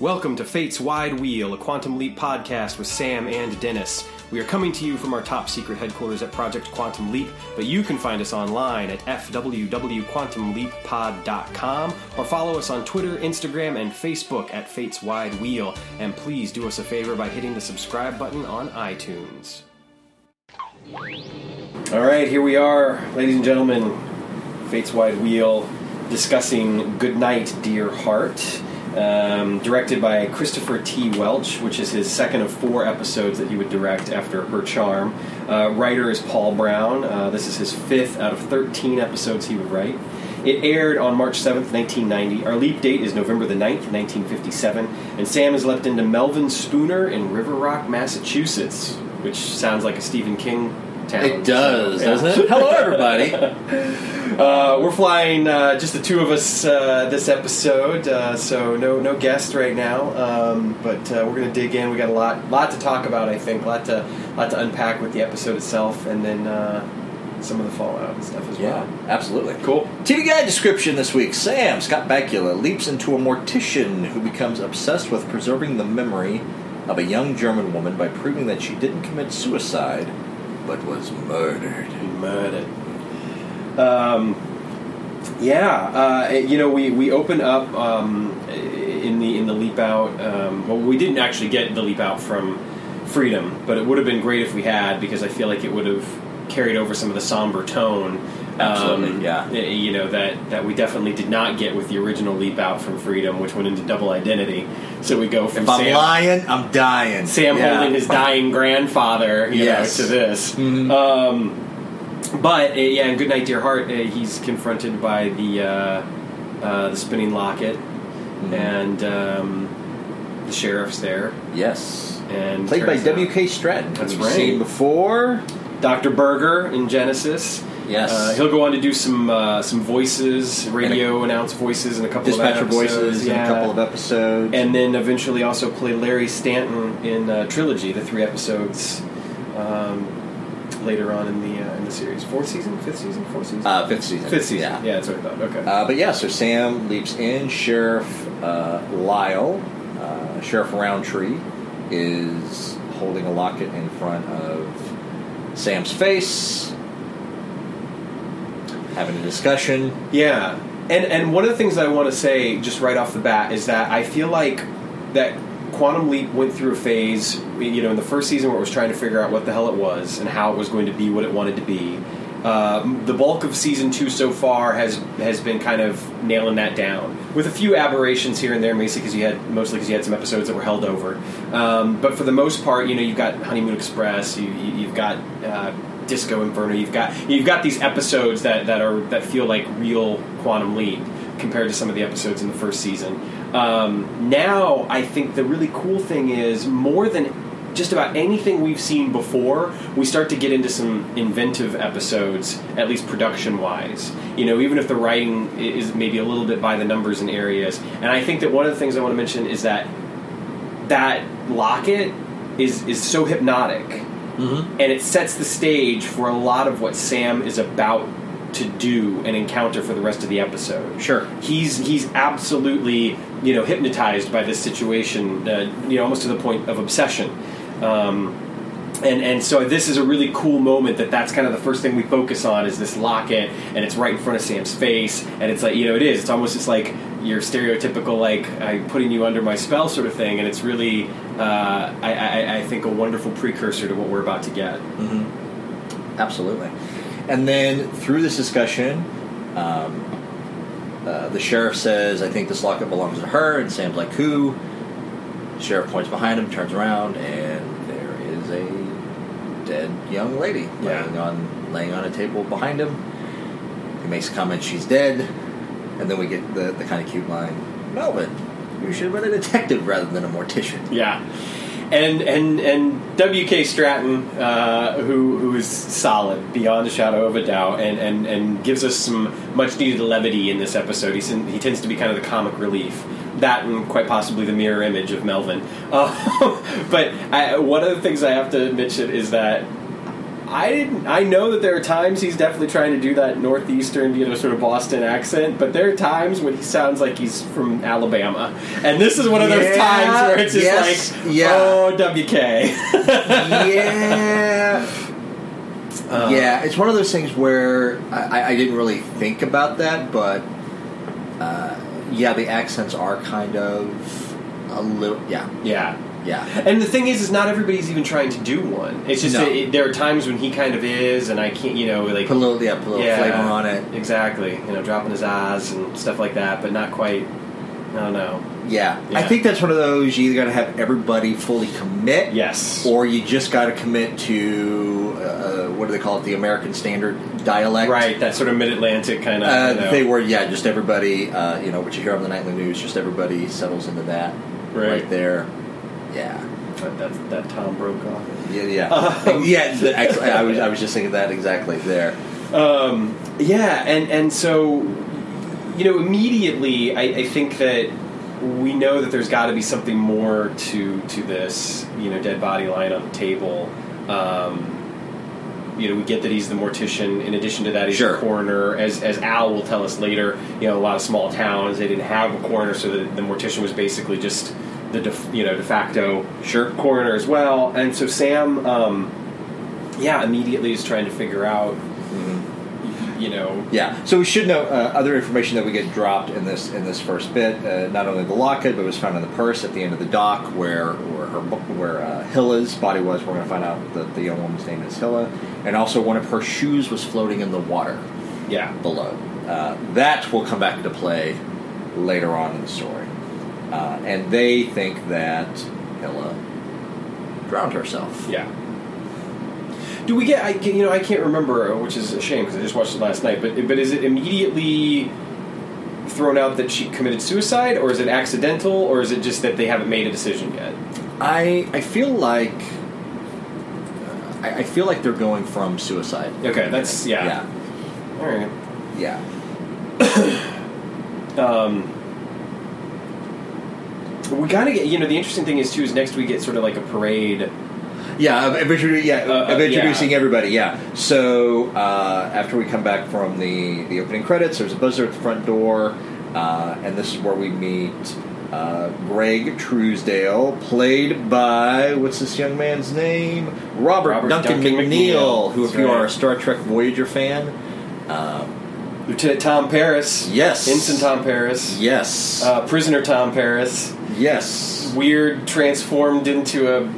Welcome to Fate's Wide Wheel, a Quantum Leap podcast with Sam and Dennis. We are coming to you from our top secret headquarters at Project Quantum Leap, but you can find us online at fwwquantumleappod.com or follow us on Twitter, Instagram, and Facebook at Fate's Wide Wheel. And please do us a favor by hitting the subscribe button on iTunes. All right, here we are, ladies and gentlemen. Fate's Wide Wheel discussing Goodnight, Dear Heart. Um, directed by Christopher T. Welch, which is his second of four episodes that he would direct after Her Charm. Uh, writer is Paul Brown. Uh, this is his fifth out of 13 episodes he would write. It aired on March 7th, 1990. Our leap date is November the 9th, 1957. And Sam is leapt into Melvin Spooner in River Rock, Massachusetts, which sounds like a Stephen King town. It does, So, yeah. doesn't it? Hello, everybody. Uh, we're flying uh, just the two of us uh, this episode, uh, so no no guest right now. Um, but uh, we're gonna dig in. We got a lot lot to talk about. I think a lot to lot to unpack with the episode itself, and then uh, some of the fallout and stuff as well. yeah, well. absolutely. Cool. TV Guide description this week Sam, Scott Bakula, leaps into a mortician who becomes obsessed with preserving the memory of a young German woman by proving that she didn't commit suicide, but was murdered. Murdered. Um, yeah, uh, you know, we, we open up um, in the in the leap out. Um, well, we didn't actually get the leap out from Freedom, but it would have been great if we had because I feel like it would have carried over some of the somber tone. Um, Absolutely, yeah. You know that that we definitely did not get with the original leap out from Freedom, which went into double identity. So we go from If I'm Sam, lying, I'm dying. Sam Yeah. holding his dying grandfather, you Yes. know, to this. Mhm. Um, but uh, yeah, in Goodnight, Dear Heart, uh, he's confronted by the uh, uh, the spinning locket, Mhm. and um, the sheriff's there, Yes. and Played by W.K. Stratton. That's right. Seen before. Dr. Berger in Genesis. Yes. Uh, he'll go on to do some uh, some voices, radio announce voices, in a couple Dispatcher of episodes. voices in yeah. a couple of episodes. and then eventually also play Larry Stanton in uh, Trilogy, the three episodes um, later on in the uh, in the series. Fourth season, fifth season, fourth season, uh, fifth season. fifth season. Yeah. Yeah, that's what I thought. Okay. Uh, but yeah, so Sam leaps in. Sheriff uh, Lyle, uh, Sheriff Roundtree, is holding a locket in front of Sam's face, having a discussion. Yeah, and and one of the things I want to say just right off the bat is that I feel like that Quantum Leap went through a phase, you know, in the first season where it was trying to figure out what the hell it was and how it was going to be what it wanted to be. Uh, the bulk of season two so far has has been kind of nailing that down, with a few aberrations here and there, mostly because you had mostly because you had some episodes that were held over. Um, but for the most part, you know, you've got Honeymoon Express, you, you, you've got uh, Disco Inferno, you've got you've got these episodes that, that are that feel like real Quantum Leap compared to some of the episodes in the first season. Um, now, I think the really cool thing is more than just about anything we've seen before, we start to get into some inventive episodes, at least production wise. You know, even if the writing is maybe a little bit by the numbers in areas. And I think that one of the things I want to mention is that that locket is is so hypnotic Mm-hmm. and it sets the stage for a lot of what Sam is about to do and encounter for the rest of the episode. Sure. He's he's absolutely you know hypnotized by this situation, uh, you know, almost to the point of obsession. Um, and and so this is a really cool moment that that's kind of the first thing we focus on is this locket and it's right in front of Sam's face and it's like you know it is it's almost just like your stereotypical like I'm putting you under my spell sort of thing and it's really uh, I, I, I think a wonderful precursor to what we're about to get. Absolutely. And then through this discussion, um, uh, the sheriff says, I think this locket belongs to her. And Sam's like, who? The sheriff points behind him, turns around, and there is a dead young lady Yeah. laying on laying on a table behind him. He makes a comment, she's dead. And then we get the, the kind of cute line, Melvin, you should have been a detective rather than a mortician. Yeah, and and and W.K. Stratton, uh, who who is solid beyond a shadow of a doubt, and and and gives us some much needed levity in this episode. He's in, he tends to be kind of the comic relief. That and quite possibly the mirror image of Melvin. Uh, but I, one of the things I have to mention is that I didn't. I know that there are times he's definitely trying to do that northeastern, you know, sort of Boston accent. But there are times when he sounds like he's from Alabama, and this is one of those times where it's just yes, like, yeah. oh, WK. yeah. Um, yeah, it's one of those things where I, I didn't really think about that, but uh, yeah, the accents are kind of a little. Yeah, yeah. Yeah. And the thing is, is not everybody's even trying to do one. It's just No. that it, there are times when he kind of is, and I can't, you know, like Put a little, yeah, put a little Yeah. flavor on it. Exactly, you know, dropping his eyes and stuff like that, but not quite. I don't know. Yeah. I think that's one of those you either got to have everybody fully commit, Yes. or you just got to commit to uh, what do they call it, the American Standard dialect, right, that sort of mid-Atlantic kind of. Uh, you know. they were, yeah, just everybody, uh, you know, what you hear on the nightly news, just everybody settles into that Right. there. Yeah, That, that, that Tom Brokaw. yeah, yeah, Um. yeah. the- actually, I was, I was just thinking that exactly there. Um, yeah, and and so you know immediately I, I think that we know that there's got to be something more to to this you know dead body lying on the table. Um, you know, we get that he's the mortician. In addition to that, he's Sure. a coroner. As as Al will tell us later, you know, a lot of small towns they didn't have a coroner, so the, the mortician was basically just the de, you know de facto Sure. coroner as well. And so Sam, um, yeah, immediately is trying to figure out, you know, Yeah. So we should know uh, other information that we get dropped in this in this first bit. Uh, not only the locket, but it was found in the purse at the end of the dock where where her where uh, Hilla's body was. We're going to find out that the young woman's name is Hilla, and also one of her shoes was floating in the water yeah, below. Uh, that will come back into play later on in the story, uh, and they think that Hilla drowned herself. yeah. Do we get? I can- you know I can't remember, which is a shame because I just watched it last night. But but is it immediately thrown out that she committed suicide, or is it accidental, or is it just that they haven't made a decision yet? I I feel like. uh, I I feel like they're going from suicide. Okay, that's yeah. Yeah. All right. Yeah. Um, we gotta get. You know, the interesting thing is too is next we get sort of like a parade. Yeah, of, of, yeah, Uh, uh, of introducing yeah. everybody. Yeah. So uh, after we come back from the the opening credits, there's a buzzer at the front door, uh, and this is where we meet uh, Greg Truesdale, played by what's this young man's name? Robert, Robert Duncan, Duncan McNeil. McNeil. Who, if That's you are a Star Trek Voyager fan, um, Lieutenant Tom Paris. Yes. Ensign Tom Paris. yes, Uh, prisoner Tom Paris. yes, Weird, transformed into a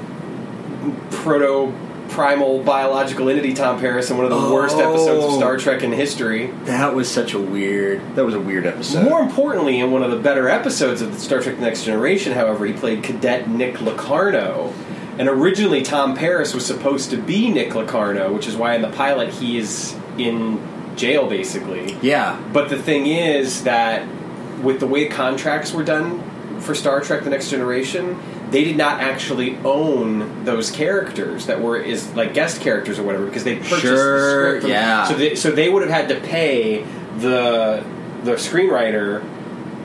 proto primal biological entity Tom Paris in one of the worst episodes of Oh. Star Trek in history. that was such a weird. That was a weird episode. More importantly, in one of the better episodes of Star Trek Next Generation, however, he played Cadet Nick Locarno. And originally, Tom Paris was supposed to be Nick Locarno, which is why in the pilot he is in jail, basically. yeah, But the thing is that with the way contracts were done for Star Trek: The Next Generation, they did not actually own those characters that were is like guest characters or whatever because they purchased Sure, the script. From, yeah. So they so they would have had to pay the the screenwriter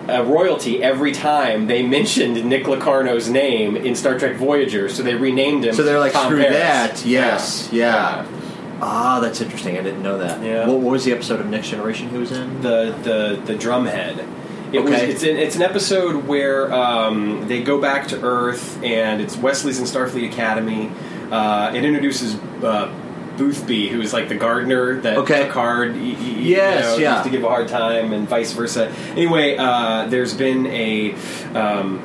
a royalty every time they mentioned Nick Locarno's name in Star Trek Voyager. So they renamed him. So they're like, Tom screw Paris. that. Yes, yeah. Yeah. Ah, that's interesting. I didn't know that. Yeah. What, what was the episode of Next Generation he was in? the the the drumhead. It was Okay. it's an, it's an episode where um, they go back to Earth and it's Wesley's in Starfleet Academy. Uh, it introduces uh, Boothby, who is like the gardener that Okay. Picard Yes, you know, yeah. used to give a hard time, and vice versa. Anyway, uh, there's been a. Um,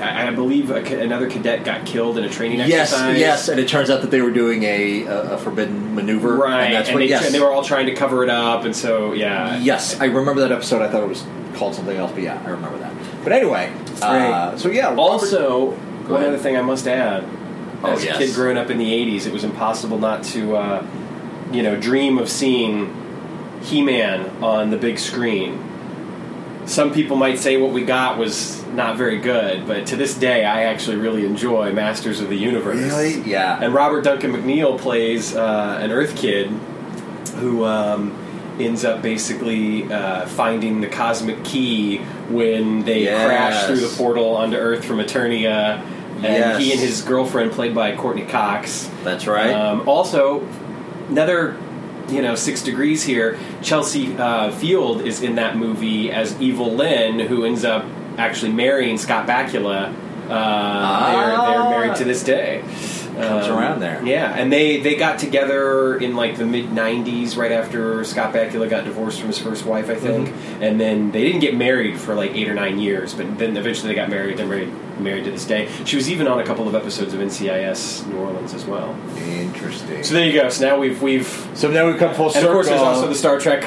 I I believe a, another cadet got killed in a training Yes, exercise. yes, and it turns out that they were doing a, a, a forbidden maneuver, right. And that's and what. they, yes, they were all trying to cover it up, and so yeah, yes, I remember that episode. I thought it was called something else, but yeah, I remember that. But anyway, uh, so yeah. Robert- Also, one ahead. other thing I must add: Oh, as yes. a kid growing up in the '80s, it was impossible not to, uh, you know, dream of seeing He-Man on the big screen. Some people might say what we got was not very good, but to this day, I actually really enjoy Masters of the Universe. really, yeah, And Robert Duncan McNeil plays uh, an Earth kid who um, ends up basically uh, finding the cosmic key when they Yes. crash through the portal onto Earth from Eternia. and Yes. he and his girlfriend, played by Courteney Cox. That's right. Um, also, another, you know, six degrees here. Chelsea uh, Field is in that movie as Evil Lynn, who ends up actually marrying Scott Bakula. Uh, they're, they're married to this day. Comes Um, around there. Yeah, and they, they got together in like the mid '90s, right after Scott Bakula got divorced from his first wife, I think. Mm-hmm. And then they didn't get married for like eight or nine years, but then eventually they got married. They're married married to this day. She was even on a couple of episodes of NCIS New Orleans as well. Interesting. So there you go. So now we've we've So now we've come full circle. and of course there's also the Star Trek,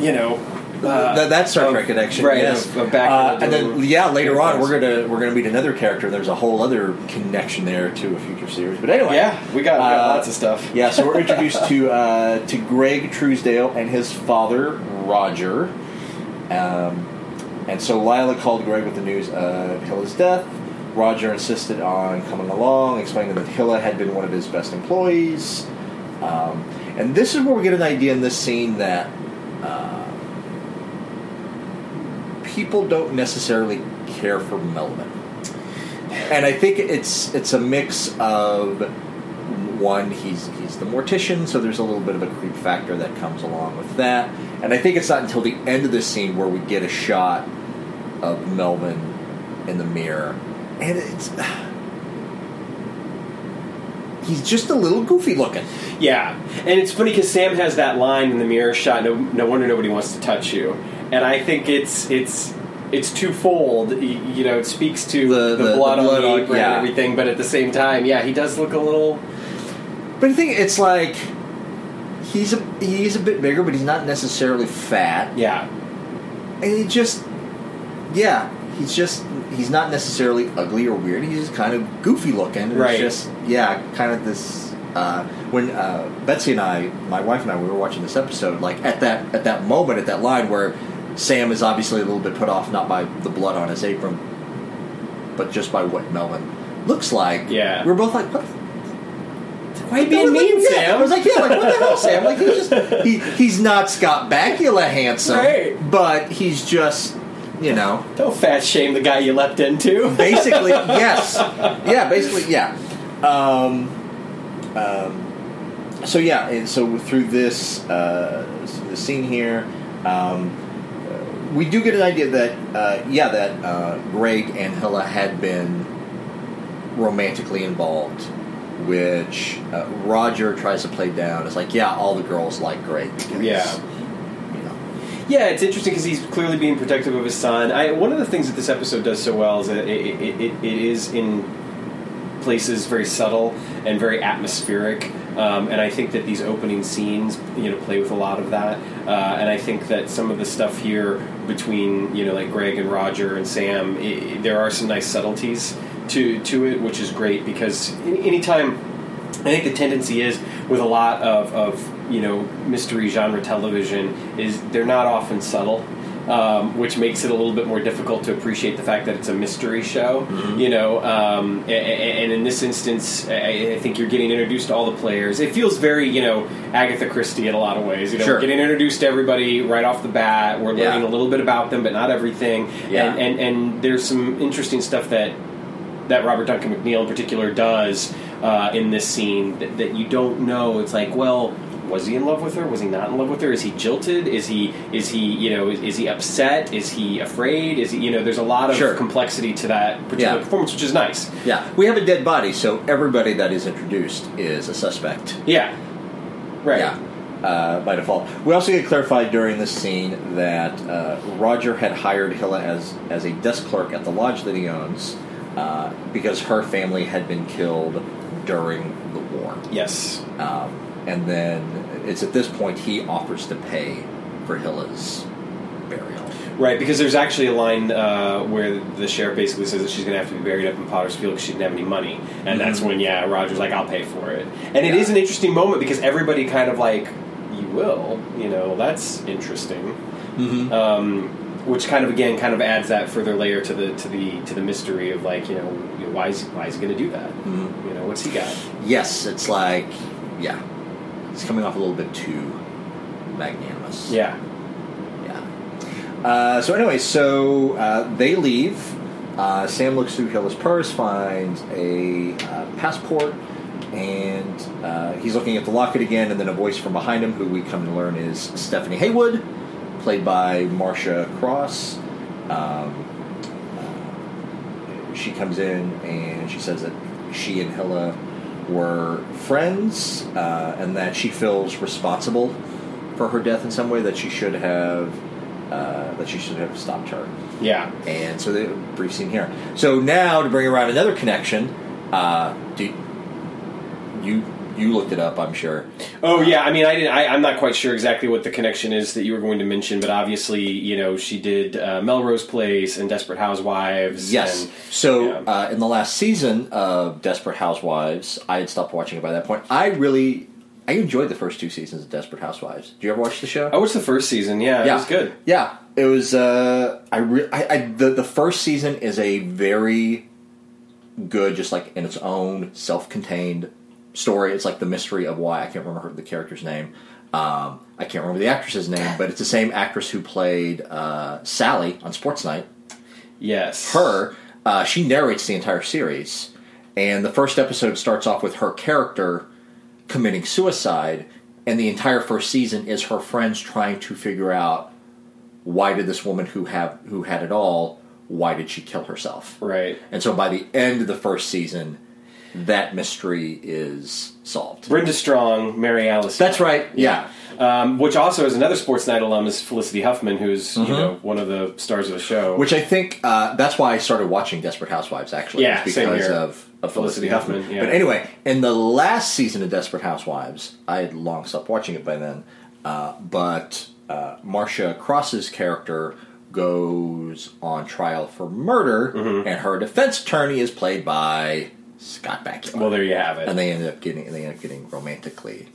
you know, uh, That- that's Star Trek connection, right? yes. Of, of back Uh, the and then yeah, later on we're gonna we're gonna meet another character. There's a whole other connection there to a future series. But anyway, yeah, we got, we got Uh, lots of stuff. Yeah, so we're introduced to uh, to Greg Truesdale and his father Roger, um, and so Lila called Greg with the news of Hilla's death. Roger insisted on coming along, explaining that Hilla had been one of his best employees, um, and this is where we get an idea in this scene that uh, people don't necessarily care for Melvin and I think it's it's a mix of one he's he's the mortician, so there's a little bit of a creep factor that comes along with that, and I think it's not until the end of the scene where we get a shot of Melvin in the mirror, and it's he's just a little goofy looking. Yeah, and it's funny because Sam has that line in the mirror shot. No, no wonder nobody wants to touch you. And I think it's it's it's twofold. You know, it speaks to The- the, the- blood, the blood on the apron yeah. and everything, but at the same time, yeah, he does look a little. But I think it's like he's a he's a bit bigger, but he's not necessarily fat. Yeah, and he just yeah he's just he's not necessarily ugly or weird he's just kind of goofy looking It's Right. just yeah kind of this uh, when uh, Betsy and I my wife and I we were watching this episode like at that at that moment at that line where Sam is obviously a little bit put off not by the blood on his apron but just by what Melvin looks like Yeah. we're both like what why are you being mean, yeah. Sam? I was like, yeah, like what the hell, Sam? Like he's just he, he's not Scott Bakula handsome, Right. but he's just you know Don't fat shame the guy you leapt into. basically yes yeah basically yeah um, um, so yeah and so through this uh, the scene here um, we do get an idea that uh, yeah that uh, Greg and Hilla had been romantically involved which uh, Roger tries to play down it's like yeah all the girls like Greg because, Yeah. you know Yeah, it's interesting because he's clearly being protective of his son. I, one of the things that this episode does so well is that it, it, it, it is in places very subtle and very atmospheric. Um, and I think that these opening scenes, you know, play with a lot of that. Uh, and I think that some of the stuff here between, you know, like Greg and Roger and Sam, i there are some nice subtleties to to it, which is great because anytime I think the tendency is with a lot of, of you know mystery genre television is they're not often subtle, um, which makes it a little bit more difficult to appreciate the fact that it's a mystery show. You know, um, a- a- and, in this instance, I, I think you're getting introduced to all the players. It feels very you know Agatha Christie in a lot of ways. You know, Sure. getting introduced to everybody right off the bat. We're learning Yeah. a little bit about them, but not everything. Yeah. And, and and there's some interesting stuff that that Robert Duncan McNeil in particular does uh, in this scene that, that you don't know. It's like, well, was he in love with her? Was he not in love with her? Is he jilted? Is he is he you know is, is he upset? Is he afraid? Is he you know? There's a lot of Sure. complexity to that particular Yeah. performance, which is nice. yeah we have a dead body so everybody that is introduced is a suspect Yeah, right. Yeah. Uh, by default, we also get clarified during this scene that uh, Roger had hired Hilla as as a desk clerk at the lodge that he owns uh, because her family had been killed during the war, Yes. um, and then it's at this point he offers to pay for Hilla's burial. Right, because there's actually a line uh, where the sheriff basically says that she's going to have to be buried up in Potter's Field because she didn't have any money, and that's Mhm. when yeah, Roger's like, "I'll pay for it," and it Yeah. is an interesting moment because everybody kind of like, "You will," you know, that's interesting. Mm-hmm. Um, which kind of again kind of adds that further layer to the to the to the mystery of like you know why is why is he going to do that? Mhm. You know, what's he got? Yes, it's like yeah, it's coming off a little bit too magnanimous. Yeah, Yeah. Uh, so anyway, so uh, they leave. Uh, Sam looks through Hilla's purse, finds a uh, passport, and uh, he's looking at the locket again. And then a voice from behind him, who we come to learn is Stephanie Haywood, played by Marcia Cross. Um, uh, she comes in and she says that she and Hilla were friends, uh, and that she feels responsible for her death in some way. That she should have uh, that she should have stopped her. Yeah. And so the brief scene here. So now to bring around another connection, uh, do you you looked it up? I'm sure. Oh yeah, I mean, I didn't. I, I'm not quite sure exactly what the connection is that you were going to mention, but obviously, you know, she did uh, Melrose Place and Desperate Housewives. Yes. and- so yeah. uh, in the last season of Desperate Housewives, I had stopped watching it by that point. I really I enjoyed the first two seasons of Desperate Housewives. Did you ever watch the show? I watched the first season. Yeah, it was good. Yeah, it was. Uh, I, re- I, I the the first season is a very good, just like in its own self-contained story. It's like the mystery of why I can't remember the character's name. Um, I can't remember the actress's name, but it's the same actress who played uh, Sally on Sports Night. Yes. Her, uh, she narrates the entire series, and the first episode starts off with her character committing suicide, and the entire first season is her friends trying to figure out why did this woman who have who had it all why did she kill herself Right. and so by the end of the first season that mystery is solved Brenda Strong, Mary Alice. that's right yeah, Um, which also is another Sports Night alum is Felicity Huffman, who's you know one of the stars of the show. Mm-hmm. which i think uh, that's why i started watching desperate housewives actually Yeah, because here. of, of Felicity felicity, Huffman, huffman, yeah. but anyway in the last season of desperate housewives i had long stopped watching it by then uh, but uh, marcia cross's character goes on trial for murder Mm-hmm. and her defense attorney is played by scott bakula well, there you have it. and they ended up getting they ended up getting romantically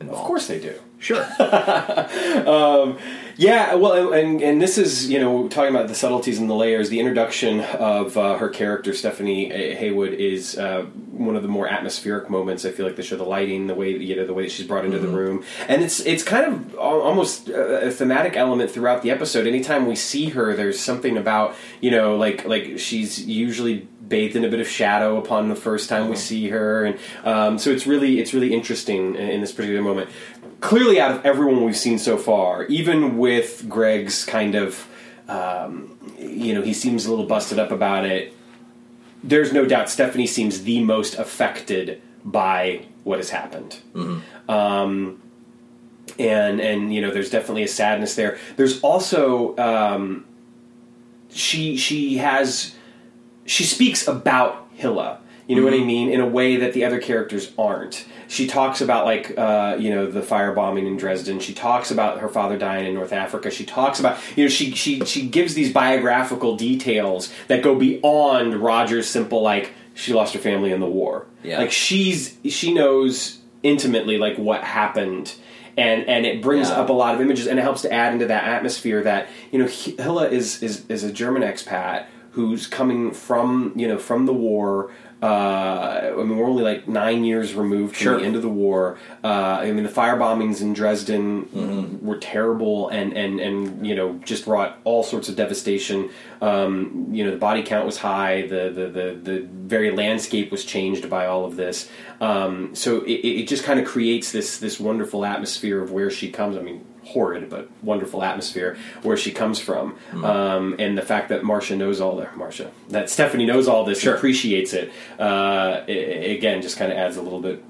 involved of course they do. Sure Yeah, well, and, and this is you know talking about the subtleties and the layers. The introduction of uh, her character Stephanie Haywood is uh, one of the more atmospheric moments. I feel like the show, the lighting, the way you know the way that she's brought into the room, and it's it's kind of almost a a thematic element throughout the episode. Anytime we see her, there's something about you know like like she's usually bathed in a bit of shadow upon the first time we see her, and um, so it's really it's really interesting in, in this particular moment. Clearly, out of everyone we've seen so far, even with Greg's kind of, um, you know, he seems a little busted up about it. There's no doubt Stephanie seems the most affected by what has happened. Um, and and you know, there's definitely a sadness there. There's also um, she she has she speaks about Hilla. You know what I mean? In a way that the other characters aren't. She talks about like uh, you know the firebombing in Dresden. She talks about her father dying in North Africa. She talks about you know she she she gives these biographical details that go beyond Roger's simple like she lost her family in the war. Yeah. Like she's she knows intimately like what happened. And, and it brings Yeah. up a lot of images and it helps to add into that atmosphere that you know Hilla is, is is a German expat who's coming from you know from the war. Uh, I mean, we're only like nine years removed from Sure. the end of the war. Uh, I mean, the fire bombings in Dresden Mm-hmm. were terrible, and, and, and you know just wrought all sorts of devastation. Um, you know, the body count was high. The, the the the very landscape was changed by all of this. Um, so it, it just kind of creates this this wonderful atmosphere of where she comes. I mean, horrid but wonderful atmosphere where she comes from, Hmm. um, and the fact that Marcia knows all that Marcia that Stephanie knows all this, Sure. appreciates it. Uh, i- i- again, just kind of adds a little bit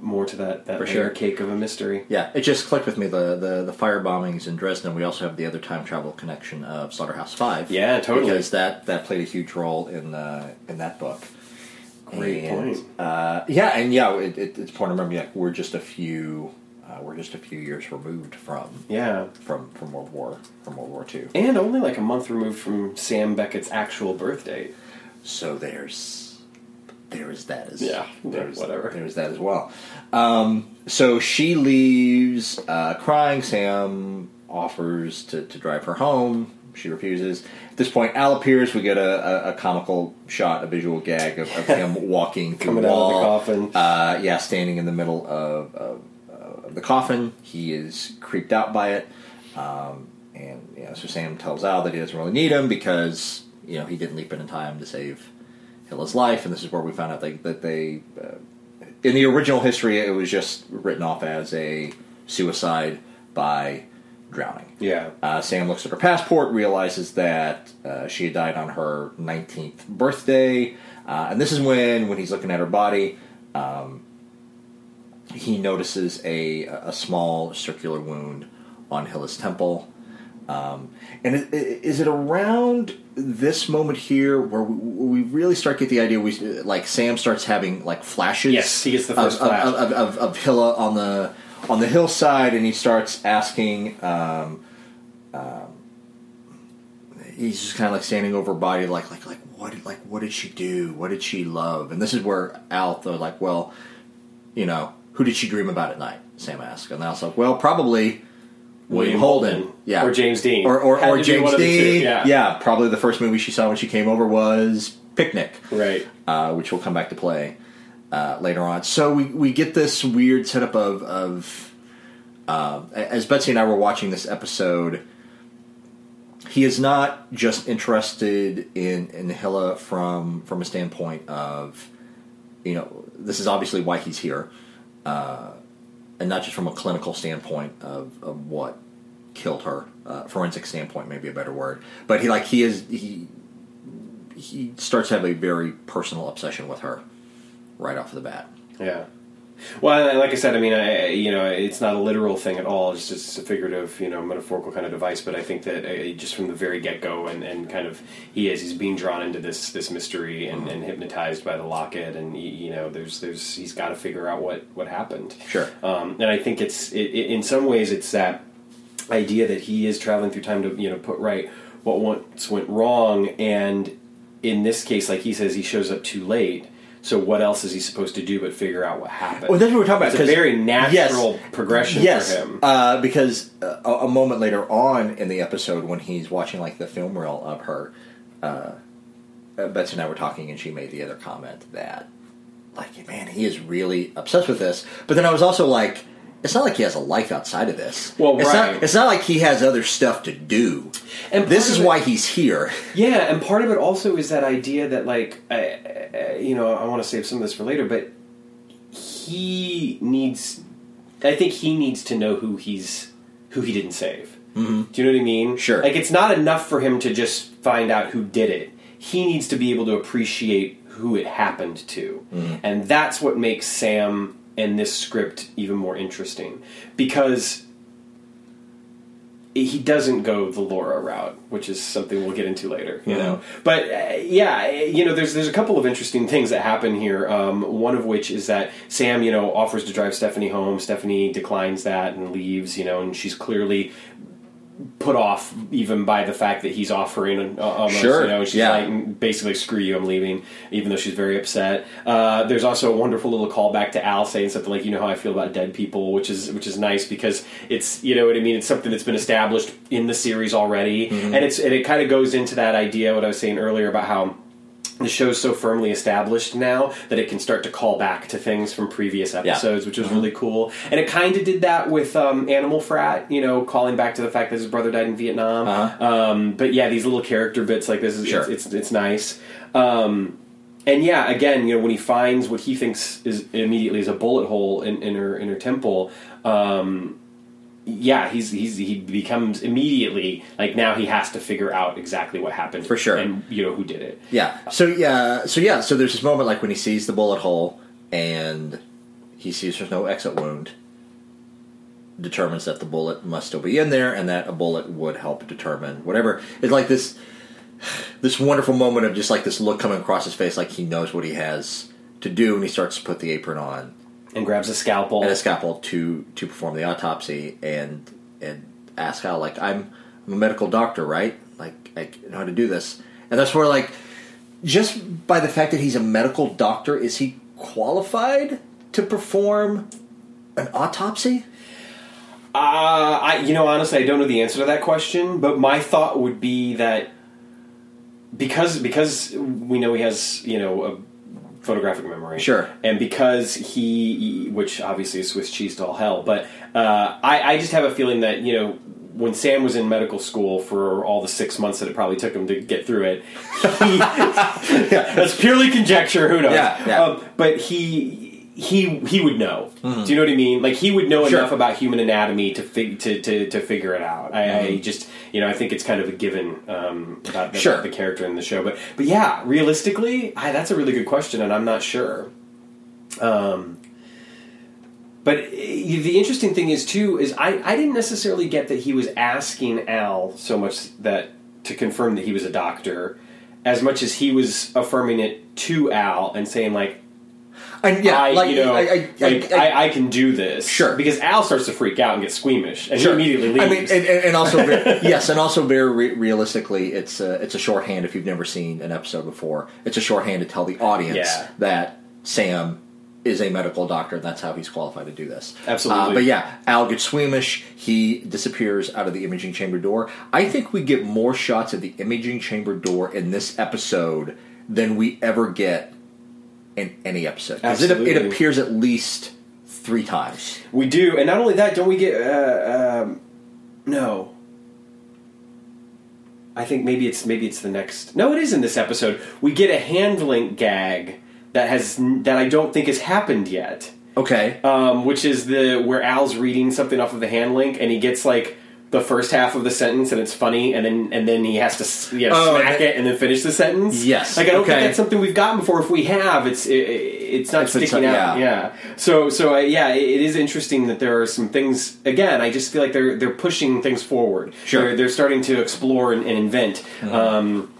more to that that For sure. cake of a mystery. Yeah, it just clicked with me the, the the fire bombings in Dresden. We also have the other time travel connection of Slaughterhouse Five. Yeah, totally. Because that that played a huge role in uh, in that book. Great And, point. Uh, yeah, and yeah, it, it, it's important to remember. Yeah, we're just a few uh, we're just a few years removed from Yeah. from from World War from World War Two. And only like a month removed from Sam Beckett's actual birth date. So there's there is that as Yeah, there's, whatever. there's that as well. Um, so she leaves uh, crying. Sam offers to, to drive her home. She refuses. At this point, Al appears. We get a, a, a comical shot, a visual gag of, of him walking through Coming the out of the coffin. Uh, yeah, standing in the middle of, of, of the coffin. He is creeped out by it. Um, and yeah, so Sam tells Al that he doesn't really need him because you know he didn't leap in in time to save Hilla's life, and this is where we found out they, that they, uh, in the original history, it was just written off as a suicide by drowning. Yeah. Uh, Sam looks at her passport, realizes that uh, she had died on her 19th birthday, uh, and this is when, when he's looking at her body, um, he notices a a small circular wound on Hilla's temple. Um, and is, is it around this moment here where we, we really start to get the idea? We like Sam starts having like flashes. Yes, he gets the first of, flash. of, of, of, of Hilla on the on the hillside, and he starts asking. Um, um, he's just kind of like standing over her body, like like like what did like what did she do? What did she love? And this is where Al thought like, well, you know, who did she dream about at night? Sam asked, and I was like, well, probably. William Holden, yeah, Or James Dean. or or, or James one of the Dean, two, yeah. Probably the first movie she saw when she came over was Picnic, Right. uh, which will come back to play uh, later on. So we, we get this weird setup of, of uh, as Betsy and I were watching this episode, he is not just interested in in Hilla from from a standpoint of you know this is obviously why he's here, uh, and not just from a clinical standpoint of, of what killed her, uh, forensic standpoint maybe a better word, but he like he is he he starts to have a very personal obsession with her right off the bat. Yeah. Well, like I said, I mean, I, you know, it's not a literal thing at all. It's just a figurative, you know, metaphorical kind of device. But I think that uh, just from the very get go, and, and kind of he is he's being drawn into this this mystery and, and hypnotized by the locket, and y- you know, there's there's he's got to figure out what what happened. Sure. Um, and I think it's it, it, in some ways it's that idea that he is traveling through time to you know put right what once went wrong, and in this case, like he says, he shows up too late. So what else is he supposed to do but figure out what happened? Well, that's what we're talking about. It's a very natural yes, progression yes, for him. Uh, because uh, a, moment later on in the episode, when he's watching like the film reel of her, uh, uh, Betsy and I were talking, and she made the other comment that, like, man, he is really obsessed with this. But then I was also like, it's not like he has a life outside of this. Well, it's right. Not, it's not like he has other stuff to do. And this is it- why he's here. Yeah, and part of it also is that idea that, like, uh, uh, you know, I want to save some of this for later, but he needs. I think he needs to know who he's who he didn't save. Mm-hmm. Do you know what I mean? Sure. Like, it's not enough for him to just find out who did it. He needs to be able to appreciate who it happened to, and that's what makes Sam and this script even more interesting because he doesn't go the Laura route, which is something we'll get into later. You know, but uh, yeah, you know, there's there's a couple of interesting things that happen here. Um, one of which is that Sam, you know, offers to drive Stephanie home. Stephanie declines that and leaves. You know, and she's clearly put off even by the fact that he's offering uh, almost, Sure, you know she's yeah. like basically screw you i'm leaving even though she's very upset uh, there's also a wonderful little callback to al saying something like you know how i feel about dead people which is which is nice because it's you know what i mean it's something that's been established in the series already Mm-hmm. and it's and it kind of goes into that idea what i was saying earlier about how the show's so firmly established now that it can start to call back to things from previous episodes, which was really cool. And it kind of did that with um, Animal Frat, you know, calling back to the fact that his brother died in Vietnam. Uh-huh. Um, but yeah, these little character bits like this is Sure. it's, it's it's nice. Um, and yeah, again, you know, when he finds what he thinks is immediately is a bullet hole in, in her in her temple. Um, yeah, he's he's he becomes immediately like now he has to figure out exactly what happened For sure. and you know who did it. Yeah. So yeah. So yeah. So there's this moment like when he sees the bullet hole and he sees there's no exit wound. Determines that the bullet must still be in there, and that a bullet would help determine whatever. It's like this, this wonderful moment of just like this look coming across his face, like he knows what he has to do, and he starts to put the apron on and grabs a scalpel. and a scalpel to to perform the autopsy, and and ask how like I'm I'm a medical doctor, right? Like I know how to do this, and that's where like just by the fact that he's a medical doctor, is he qualified to perform an autopsy? Uh, I you know honestly I don't know the answer to that question, but my thought would be that because because we know he has you know a photographic memory, Sure. and because he which obviously is Swiss cheese to all hell, but uh, I I just have a feeling that you know when Sam was in medical school for all the six months that it probably took him to get through it. He, that's purely conjecture. Who knows? Yeah, yeah. Um, but he he he would know. Do you know what I mean? Like he would know Mm-hmm. Sure. enough about human anatomy to fig- to, to to figure it out. I, I just you know I think it's kind of a given um, about the, Mm-hmm. Sure. the character in the show. But but yeah, realistically, I, that's a really good question, and I'm not sure. Um, but uh, the interesting thing is too is I, I didn't necessarily get that he was asking Al so much that to confirm that he was a doctor, as much as he was affirming it to Al and saying like And yeah, I like you know I, I, like, I, I, can do this Sure. because Al starts to freak out and get squeamish and Sure. he immediately I mean, and, and and also very, yes, and also very re- realistically, it's a, it's a shorthand. If you've never seen an episode before, it's a shorthand to tell the audience Yeah. that Sam is a medical doctor. and That's how he's qualified to do this. Absolutely. Uh, but yeah, Al gets squeamish. He disappears out of the imaging chamber door. I think we get more shots of the imaging chamber door in this episode than we ever get in any episode. 'Cause It, it appears at least three times. We do, and not only that, don't we get? Uh, um, no, I think maybe it's maybe it's the next. No, it is in this episode. We get a hand link gag that has that I don't think has happened yet. Okay. Um, which is the where Al's reading something off of the hand link, and he gets like the first half of the sentence, and it's funny, and then and then he has to you know, Oh, smack it and then finish the sentence. Yes, like I don't think that's something we've gotten before. If we have, it's it, it's not It's sticking out. yeah. Yeah. So so uh, yeah, it, it is interesting that there are some things. Again, I just feel like they're they're pushing things forward. Sure. they're, they're starting to explore and, and invent. Um,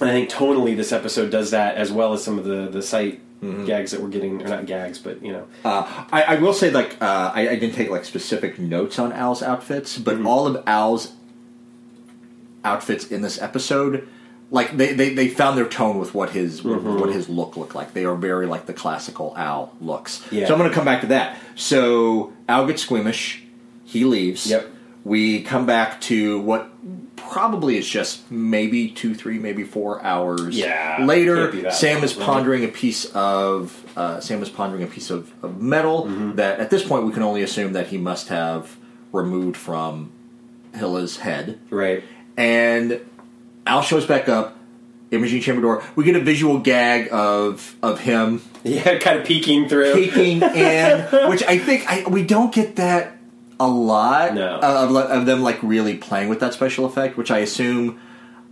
and I think tonally, this episode does that as well as some of the the sight. Gags that we're getting, or not gags, but you know, Uh, I, I will say, like, uh, I, I didn't take like specific notes on Al's outfits, but Mm-hmm. all of Al's outfits in this episode, like, they, they, they found their tone with what his Mm-hmm. what his look looked like. They are very like the classical Al looks. Yeah. So I'm going to come back to that. So Al gets squeamish. He leaves. Yep. We come back to what probably is just maybe two, three, maybe four hours Yeah, later. Sam is pondering a piece of uh, Sam is pondering a piece of, of metal Mm-hmm. that at this point we can only assume that he must have removed from Hilla's head. right? And Al shows back up, imaging chamber door. We get a visual gag of of him Yeah, kind of peeking through. peeking in, which I think I, we don't get that a lot No. of, of them like really playing with that special effect, which I assume.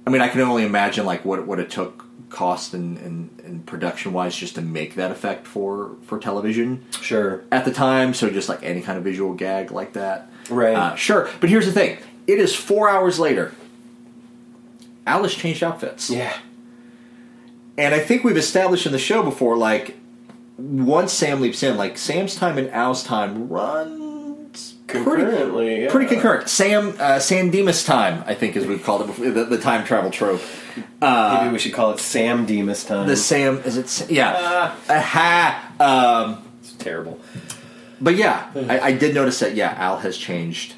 I mean, I can only imagine like what what it took cost and, and, and production wise just to make that effect for for television Sure. at the time. So just like any kind of visual gag like that, Right. Uh, sure, but here's the thing: it is four hours later. Alice changed outfits. Yeah. And I think we've established in the show before, like, once Sam leaps in, like, Sam's time and Al's time runs pretty, yeah. pretty concurrent. Sam, uh, San Dimas time, I think, as we've called it before, the, the time travel trope. Maybe we should call it Sam Demas time. The Sam, is it, yeah. Ah. Aha! Um, it's terrible. but yeah, I, I did notice that, yeah, Al has changed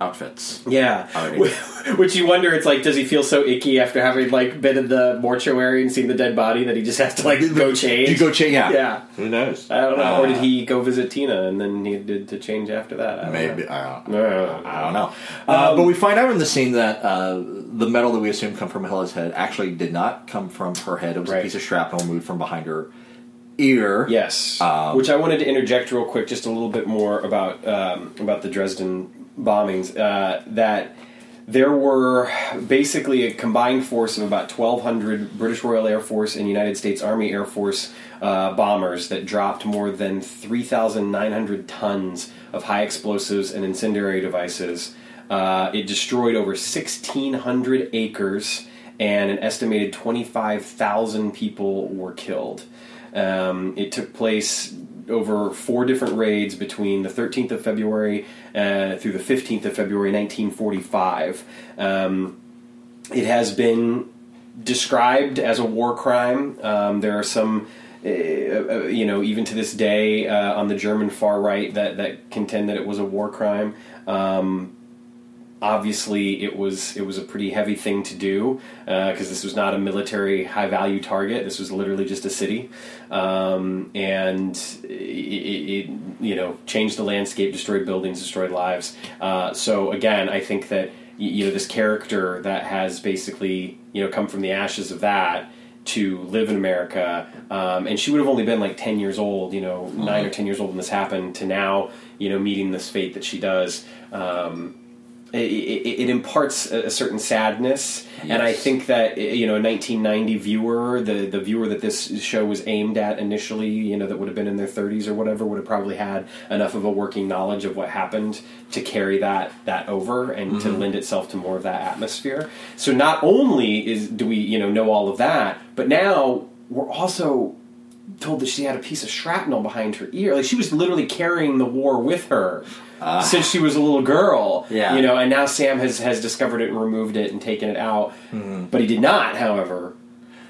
outfits. Yeah. Which you wonder, it's like, does he feel so icky after having like been in the mortuary and seen the dead body that he just has to like go change? You go change, yeah. Yeah. Who knows? I don't know. or did Uh, he go visit Tina and then he did to change after that? I Maybe. Know. I don't No. I don't know. Uh, but we find out in the scene that uh, the metal that we assume come from Hilla's head actually did not come from her head. It was a piece of shrapnel moved from behind her ear. Yes, Um, which I wanted to interject real quick, just a little bit more about um, about the Dresden bombings. Uh, that there were basically a combined force of about 1,200 British Royal Air Force and United States Army Air Force uh, bombers that dropped more than 3,900 tons of high explosives and incendiary devices. Uh, it destroyed over 1,600 acres, and an estimated 25,000 people were killed. Um, it took place over four different raids between the 13th of February uh, through the 15th of February 1945. Um, it has been described as a war crime. Um, there are some, uh, uh, you know, even to this day uh, on the German far right that, that contend that it was a war crime. Um, obviously, it was it was a pretty heavy thing to do because this was not a military high value target. This was literally just a city, um, and it, it, you know changed the landscape, destroyed buildings, destroyed lives. Uh, so again, I think that you know this character that has basically you know come from the ashes of that to live in America, um, and she would have only been like ten years old, you know, nine or ten years old when this happened, to now, you know, meeting this fate that she does. Um, it, it, it imparts a, a certain sadness, and I think that you know, a 1990 viewer, the the viewer that this show was aimed at initially, you know, that would have been in their 30s or whatever, would have probably had enough of a working knowledge of what happened to carry that that over and to mm-hmm. lend itself to more of that atmosphere. So not only is do we you know know all of that, but now we're also told that she had a piece of shrapnel behind her ear. Like she was literally carrying the war with her ah. since she was a little girl. Yeah. You know, and now Sam has has discovered it and removed it and taken it out. Hmm. But he did not, however,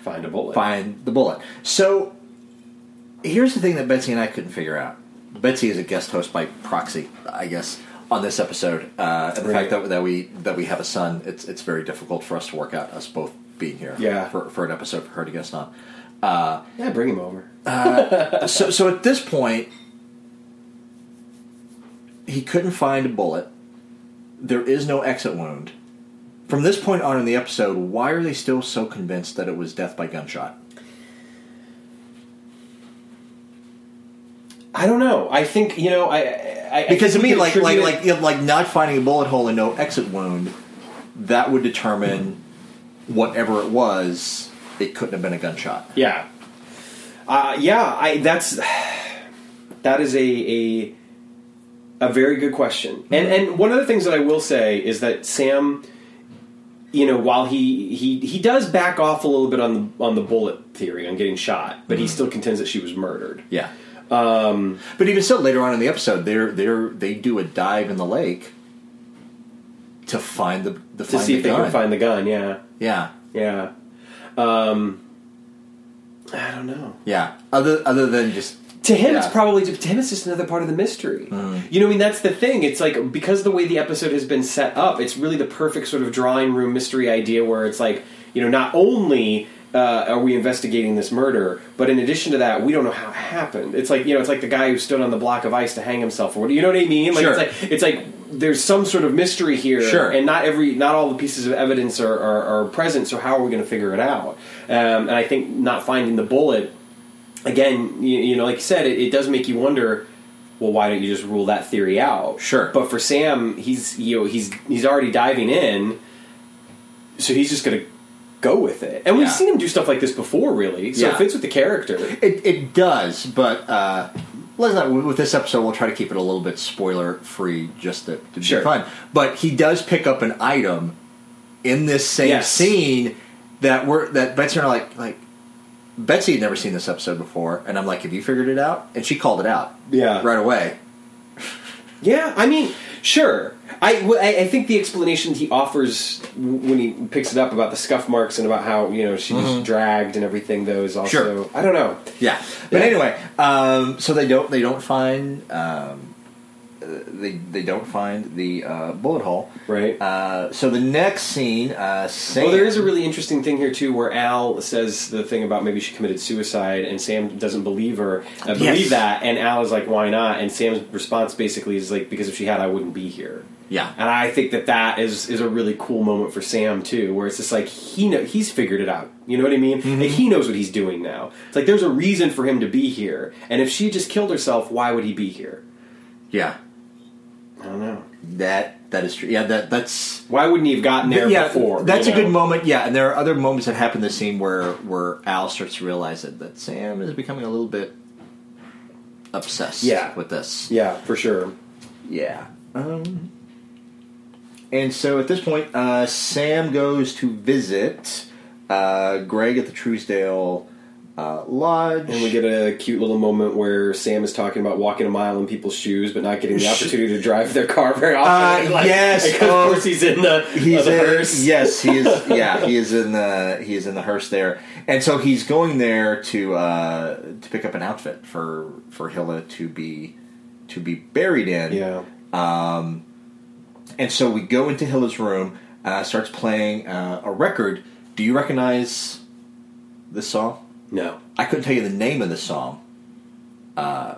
find a bullet. find the bullet. So here's the thing that Betsy and I couldn't figure out. Betsy is a guest host by proxy, I guess, on this episode. Uh, and the Right. fact that, that we that we have a son, it's it's very difficult for us to work out us both being here. Yeah. For, for an episode for her to guest on. Uh, yeah, bring him over. Uh, so so at this point, he couldn't find a bullet. There is no exit wound. From this point on in the episode, why are they still so convinced that it was death by gunshot? I don't know. I think you know. I, I I Because to me, like like like you know, like not finding a bullet hole and no exit wound, that would determine whatever it was. It couldn't have been a gunshot. Yeah. Uh, yeah, I that's that is a a a very good question. And and one of the things that I will say is that Sam you know, while he he he does back off a little bit on the on the bullet theory on getting shot, but he still contends that she was murdered. Yeah. Um, but even so, later on in the episode, they're they're they do a dive in the lake to find the the To find see the if they can find the gun, yeah. yeah. Yeah. Um I don't know. Yeah. Other other than just To him, Yeah. it's probably to him. It's just another part of the mystery. Hmm. You know, I mean, that's the thing. It's like because the way the episode has been set up, it's really the perfect sort of drawing room mystery idea where it's like, you know, not only uh, are we investigating this murder, but in addition to that, we don't know how it happened. It's like you know, it's like the guy who stood on the block of ice to hang himself, or what? You know what I mean? Like Sure. it's like it's like there's some sort of mystery here, Sure. and not every not all the pieces of evidence are, are, are present. So how are we going to figure it out? Um, and I think not finding the bullet again, you, you know, like you said, it, it does make you wonder. Well, why don't you just rule that theory out? Sure. But for Sam, he's you know he's he's already diving in, so he's just going to go with it. And we've seen him do stuff like this before, really. So Yeah. it fits with the character. It, it does, but uh, let's not. With this episode, we'll try to keep it a little bit spoiler free, just to, to Sure. be fun. But he does pick up an item in this same Yes. scene that we're that Betsy and I are like like. Betsy had never seen this episode before, and I'm like, "Have you figured it out?" And she called it out, Yeah. right away. Yeah, I mean, sure. I, I think the explanation he offers when he picks it up about the scuff marks and about how you know she just dragged and everything, though, is also Mm-hmm. Sure. I don't know. Yeah, but Yeah. anyway, um, so they don't they don't find um, they they don't find the uh, bullet hole. Right. Uh, so the next scene, uh, Sam. Well, there is a really interesting thing here too, where Al says the thing about maybe she committed suicide, and Sam doesn't believe her, uh, believe Yes. that, and Al is like, "Why not?" And Sam's response basically is like, "Because if she had, I wouldn't be here." yeah And I think that that is is a really cool moment for Sam too, where it's just like he know he's figured it out. You know what I mean? Mm-hmm. Like he knows what he's doing now. It's like there's a reason for him to be here, and if she just killed herself, why would he be here? yeah I don't know. That that is true. Yeah, that that's Why wouldn't he have gotten there yeah. before? that's a good moment. Yeah, and there are other moments that happen in the scene where where Al starts to realize that, that Sam is becoming a little bit obsessed. Yeah. with this. Yeah, for sure. Yeah. Um, and so at this point, uh, Sam goes to visit uh, Greg at the Truesdale uh, Lodge. And we get a cute little moment where Sam is talking about walking a mile in people's shoes, but not getting the opportunity to drive their car very often. Uh, Like- yes, because oh, of course he's in the He's the in, hearse. yes, he is. Yeah, he is in the he is in the hearse there, and so he's going there to uh, to pick up an outfit for for Hilla to be to be buried in. yeah. and so we go into Hilla's room. Uh, starts playing uh, a record. Do you recognize this song? No. I couldn't tell you the name of the song, uh,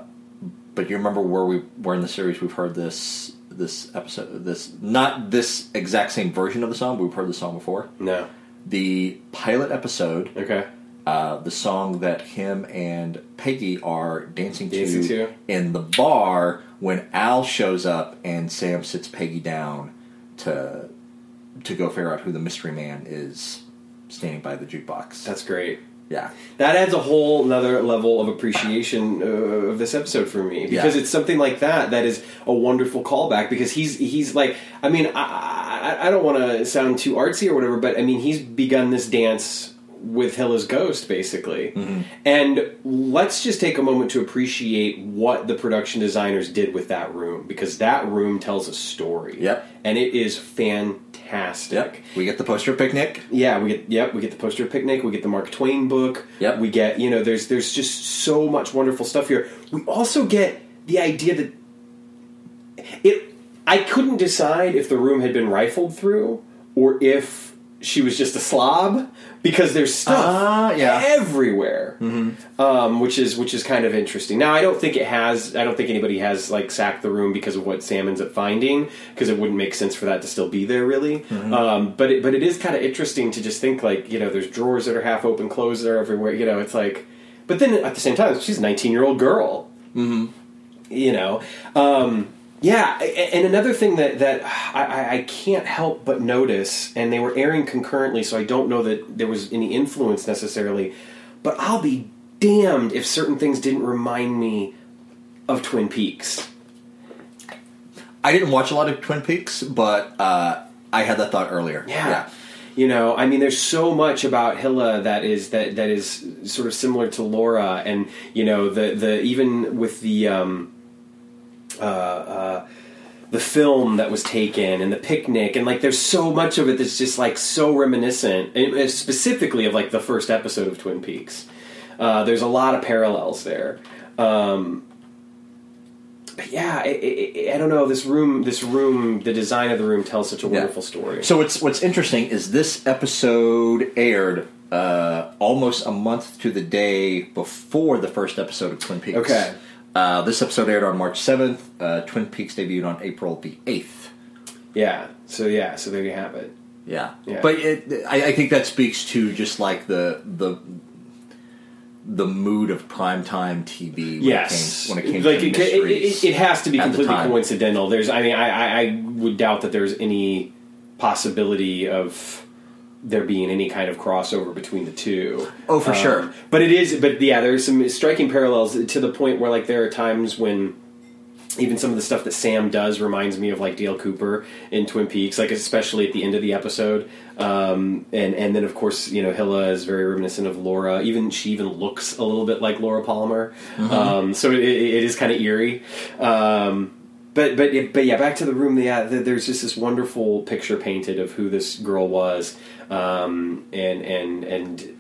but you remember where we were in the series? We've heard this this episode. This not this exact same version of the song, but we've heard the song before. No. The pilot episode, Okay. uh, the song that him and Peggy are dancing, Dancing to, to. in the bar when Al shows up and Sam sits Peggy down to to go figure out who the mystery man is standing by the jukebox. That's great. Yeah. That adds a whole another level of appreciation uh, of this episode for me because Yeah. it's something like that that is a wonderful callback because he's he's like I mean I I, I don't want to sound too artsy or whatever but I mean he's begun this dance with Hilla's ghost basically mm-hmm. and let's just take a moment to appreciate what the production designers did with that room because that room tells a story Yep. and it is fantastic Yep. We get the poster picnic. yeah, we get yep, we get the poster picnic, we get the Mark Twain book. Yep. We get, you know, there's there's just so much wonderful stuff here. We also get the idea that it I couldn't decide if the room had been rifled through or if she was just a slob because there's stuff Ah, yeah. everywhere, um, which is which is kind of interesting. Now, I don't think it has. I don't think anybody has like sacked the room because of what Sam ends up finding, because it wouldn't make sense for that to still be there, really. Um, but it, but it is kind of interesting to just think like you know, there's drawers that are half open, clothes that are everywhere. You know, it's like, but then at the same time, she's a 19 year old girl. Mm-hmm. You know. Um, yeah, and another thing that that I, I- can't help but notice, and they were airing concurrently, so I don't know that there was any influence necessarily. But I'll be damned if certain things didn't remind me of Twin Peaks. I didn't watch a lot of Twin Peaks, but uh, I had that thought earlier. Yeah. You know, I mean, there's so much about Hilla that is that that is sort of similar to Laura, and you know, the the even with the um, uh, uh, the film that was taken and the picnic, and like, there's so much of it that's just like so reminiscent, and uh, specifically of like the first episode of Twin Peaks. Uh, there's a lot of parallels there. Um, but yeah, I, I, I don't know. This room, this room, the design of the room tells such a wonderful story. So what's what's interesting is this episode aired uh, almost a month to the day before the first episode of Twin Peaks. Okay. Uh, this episode aired on March seventh. Uh, Twin Peaks debuted on April the eighth. Yeah. So yeah. So there you have it. Yeah. Yeah. But it, I, I think that speaks to just like the the the mood of primetime TV. When yes. It came, when it came like to it, it, mysteries it, it has to be at the completely coincidental. There's. I mean, I, I, I would doubt that there's any possibility of there being any kind of crossover between the two. Oh, for Um, sure. But it is. But yeah, there's some striking parallels to the point where like there are times when. Even some of the stuff that Sam does reminds me of like Dale Cooper in Twin Peaks, like especially at the end of the episode. Um, and and then of course you know Hilla is very reminiscent of Laura. Even she even looks a little bit like Laura Palmer. Um, so it, it is kind of eerie. Um, but but but yeah, back to the room. Yeah, th- there's just this wonderful picture painted of who this girl was, um, and and and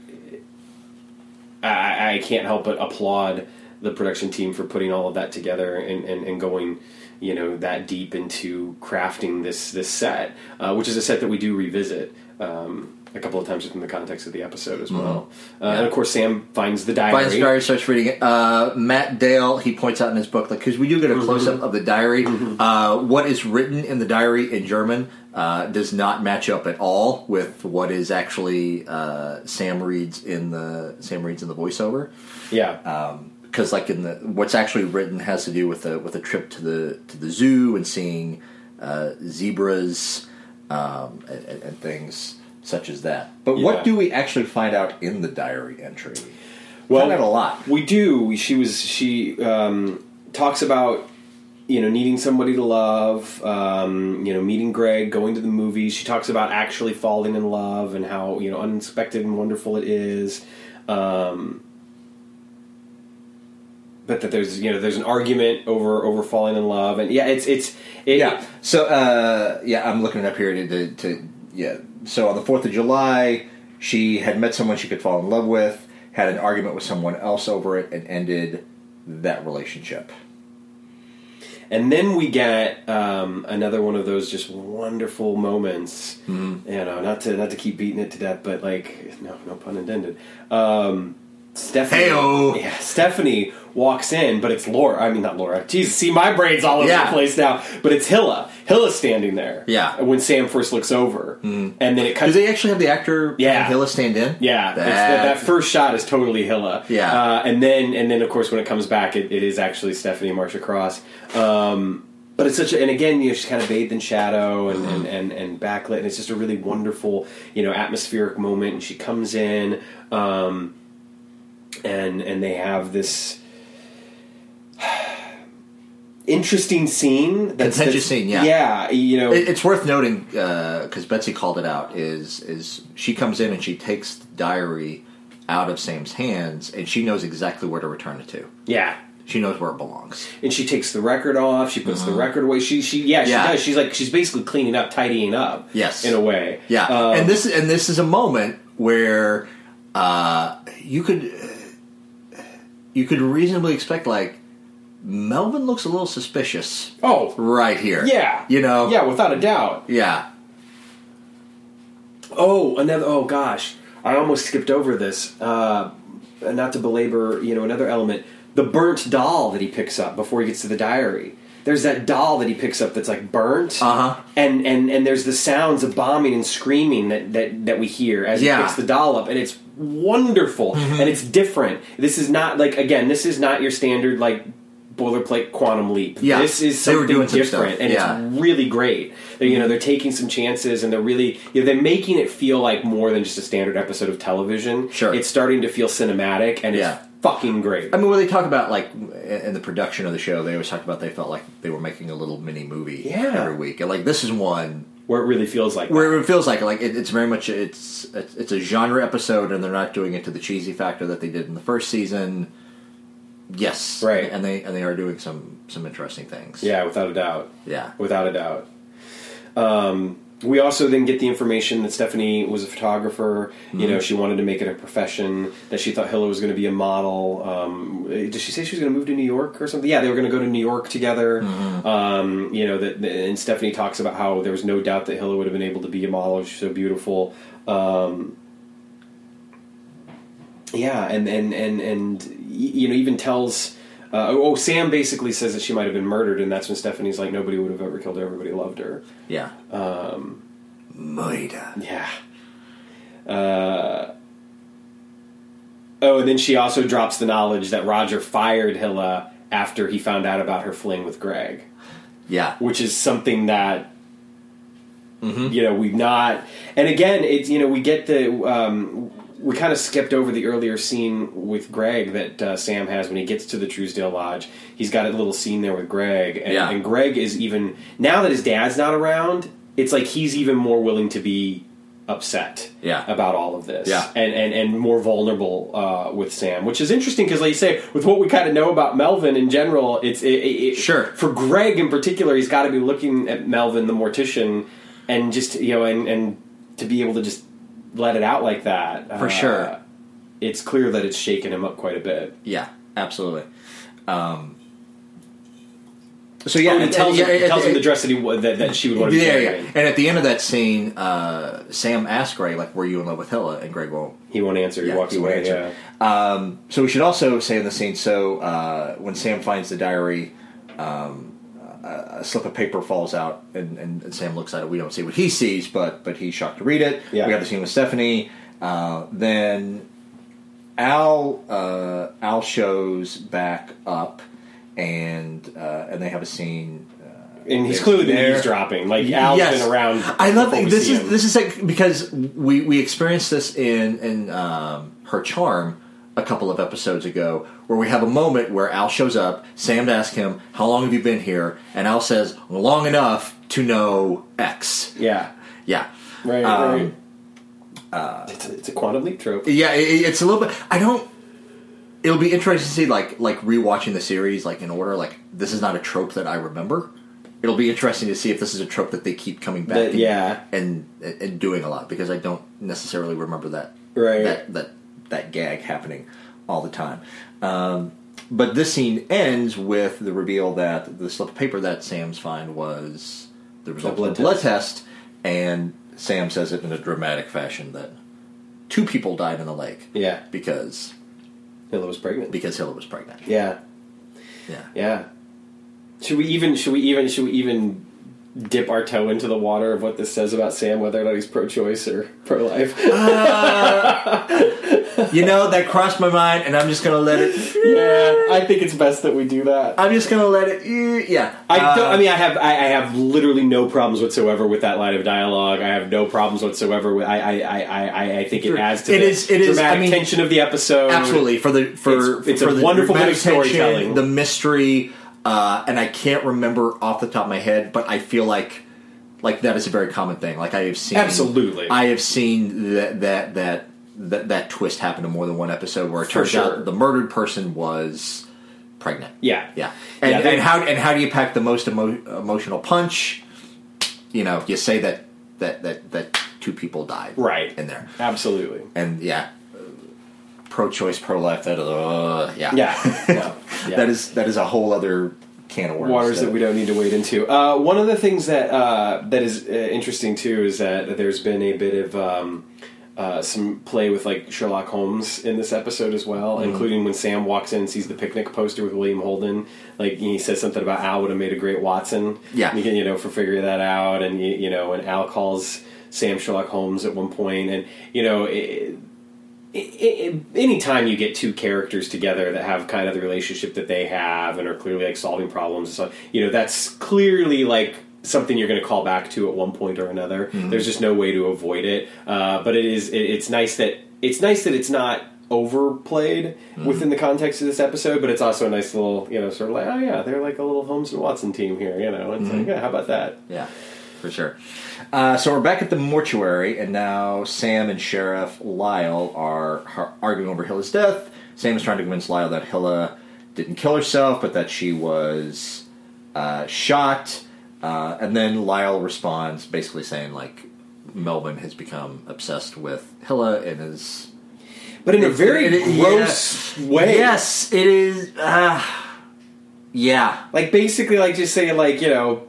I, I can't help but applaud the production team for putting all of that together and, and, and going you know that deep into crafting this this set, uh, which is a set that we do revisit. Um, a couple of times within the context of the episode as well, uh, and of course Sam finds the diary. Finds the diary, starts reading it. Uh, Matt Dale, he points out in his book, like, because we do get a Mm-hmm. close up of the diary. Uh, what is written in the diary in German uh, does not match up at all with what is actually uh, Sam reads in the Sam reads in the voiceover. Yeah, Because, like, in the what's actually written has to do with a with a trip to the to the zoo and seeing uh, zebras um, and, and, and things such as that. But Yeah. what do we actually find out in the diary entry? Well, find out a lot. We do. She was. She um, talks about you know needing somebody to love. Um, you know, meeting Greg, going to the movies. She talks about actually falling in love and how you know unexpected and wonderful it is. Um, but that there's you know there's an argument over over falling in love and yeah it's it's it, yeah. So uh, yeah, I'm looking it up here to, to, to yeah. So on the Fourth of July, she had met someone she could fall in love with, had an argument with someone else over it, and ended that relationship. and then we get um, another one of those just wonderful moments. Mm-hmm. You know, not to not to keep beating it to death, but like no no pun intended. Um, Stephanie, Heyo. yeah, Stephanie walks in, but it's Laura. I mean, not Laura. Jesus, see, my brain's all over Yeah. the place now. But it's Hilla. Hilla's standing there. Yeah. When Sam first looks over, and then it Do they actually have the actor Yeah. Hilla stand in? Yeah, That- that, first shot is totally Hilla. Yeah. uh, and then and then of course when it comes back, it, it is actually Stephanie and Marcia Cross. Um, but it's such a, and again, you know, she's kind of bathed in shadow and, and, and, and backlit, and it's just a really wonderful, you know, atmospheric moment. And she comes in, um, and and they have this interesting scene. That's, Contentious scene, yeah. yeah. You know, It- It's worth noting because Betsy called it out. Is is she comes in and she takes the diary out of Sam's hands and she knows exactly where to return it to. yeah. She knows where it belongs. and she takes the record off. She puts the record away. She she yeah she Uh-huh. Does. She's like she's basically cleaning up, tidying up. Yes. in a way. Yeah, Um, and this and this is a moment where uh, you could you could reasonably expect like Melvin looks a little suspicious oh right here. yeah you know. yeah without a doubt. yeah. Oh another oh gosh I almost skipped over this. Uh, not to belabor you know another element the burnt doll that he picks up before he gets to the diary. There's that doll that he picks up that's like burnt, Uh-huh. and and and there's the sounds of bombing and screaming that that, that we hear as Yeah. he picks the doll up, and it's wonderful mm-hmm. and it's different. This is not like again, this is not your standard like boilerplate quantum leap. Yeah. this is something some different, and Yeah. it's really great. They're, you know, they're taking some chances, and they're really you know, they're making it feel like more than just a standard episode of television. Sure. it's starting to feel cinematic, and Yeah. it's fucking great. I mean, when they talk about like in the production of the show, they always talk about they felt like they were making a little mini movie Yeah. every week, and like this is one where it really feels like where it feels like like it, it's very much it's it's it's a genre episode, and they're not doing it to the cheesy factor that they did in the first season. Yes, Right. and they and they are doing some some interesting things. yeah, without a doubt. yeah, without a doubt. Um, we also then get the information that Stephanie was a photographer. You know, she wanted to make it a profession. That she thought Hilla was going to be a model. Um, did she say she was going to move to New York or something? Yeah, they were going to go to New York together. Um, you know, that and Stephanie talks about how there was no doubt that Hilla would have been able to be a model. She's so beautiful. Um, yeah, and and and and you know even tells. Uh, oh, Sam basically says that she might have been murdered, and that's when Stephanie's like, nobody would have ever killed her. Everybody loved her. yeah. Um, Murder. Yeah. Uh, oh, and then she also drops the knowledge that Roger fired Hilla after he found out about her fling with Greg, Yeah, which is something that you know we've not. And again, it's you know we get the um, we kind of skipped over the earlier scene with Greg that uh, Sam has when he gets to the Truesdale Lodge. He's got a little scene there with Greg, and, Yeah. and Greg is even now that his dad's not around. It's like he's even more willing to be upset Yeah. about all of this Yeah. and, and, and more vulnerable uh, with Sam, which is interesting because, like you say, with what we kind of know about Melvin in general, it's it, it, Sure. for Greg in particular. He's got to be looking at Melvin, the mortician, and just you know, and, and to be able to just let it out like that For uh, sure. It's clear that it's shaken him up quite a bit. yeah, absolutely. Um, so yeah, Oh, and and- it tells, yeah, him, it it- tells him it- the dress that he that, that she would want to be yeah, buried yeah. And at the end of that scene, uh, Sam asks Greg, like, were you in love with Hilla? And Greg won't. He won't answer. He Yeah, walks he away. answer. Yeah. Um, so we should also say in the scene, so uh, when Sam finds the diary, um, a, slip of paper falls out, and, and, Sam looks at it. We don't see what he sees, but but he's shocked to read it. Yeah. We have the scene with Stephanie. Uh, then Al uh, Al shows back up, and uh, and they have a scene. And he's clearly there. eavesdropping. Like Al's Yes. been around. I love this is him. this is like because we we experienced this in in um, her charm a couple of episodes ago where we have a moment where Al shows up. Sam asks him, "How long have you been here?" And Al says, "Long enough to know X." Yeah. Yeah, Right. Um, right. it's, a, it's a quantum leap trope. yeah. It, it's a little bit. I don't. It'll be interesting to see like like rewatching the series like in order. Like this is not a trope that I remember. It'll be interesting to see if this is a trope that they keep coming back. That- and- yeah. and and doing a lot because I don't necessarily remember that Right. that that that gag happening all the time. Um, but this scene ends with the reveal that the slip of paper that Sam's find was the result blood of a blood test, and Sam says it in a dramatic fashion that two people died in the lake Yeah, because Hilla was pregnant. because Hilla was pregnant. Yeah, Yeah. yeah. Should we even? Should we even? Should we even dip our toe into the water of what this says about Sam, whether or not he's pro-choice or pro-life? You know that crossed my mind, and I'm just gonna let it. yeah, I think it's best that we do that. I'm just gonna let it. Yeah. I don't. Uh, I mean, I have. I, I have literally no problems whatsoever with that line of dialogue. I have no problems whatsoever with. I. I. I. I, I think it adds to It the is- it is- dramatic I mean- tension of the episode. absolutely for the for It's- it's a the wonderful bit of storytelling. the mystery, uh, and I can't remember off the top of my head, but I feel like like that is a very common thing. Like I have seen Absolutely. I have seen that that that that, that twist happen in more than one episode where it For turns sure. out the murdered person was pregnant. Yeah. Yeah, and, Yeah, they- and how and how do you pack the most emo- emotional punch? You know, you say that that that that two people died Right. in there, Absolutely. and yeah, pro-choice, pro-life. That uh, yeah, Yeah. No. Yeah. that is that is a whole other can of worms. waters that we don't need to wade into. Uh, one of the things that uh, that is uh, interesting too is that there's been a bit of um, uh, some play with like Sherlock Holmes in this episode as well, Mm-hmm. including when Sam walks in and sees the picnic poster with William Holden. Like he says something about Al would have made a great Watson. Yeah. you, can- you know for figuring that out, and you, you know, and Al calls Sam Sherlock Holmes at one point, and you know. It, anytime you get two characters together that have kind of the relationship that they have and are clearly like solving problems and stuff, you know, that's clearly like something you're going to call back to at one point or another. Mm-hmm. There's just no way to avoid it. Uh, but it is, it, it's nice that it's nice that it's not overplayed mm-hmm. within the context of this episode, but it's also a nice little, you know, sort of like, oh yeah, they're like a little Holmes and Watson team here, you know. It's mm-hmm. like, yeah, how about that? Yeah, for sure. Uh, so we're back at the mortuary, and now Sam and Sheriff Lyle are arguing over Hilla's death. Sam is trying to convince Lyle that Hilla didn't kill herself, but that she was uh, shot. Uh, and then Lyle responds, basically saying like Melvin has become obsessed with Hilla and is But in a very it- gross way. Yes, it is. Uh, yeah, Like basically, like just saying, like you know,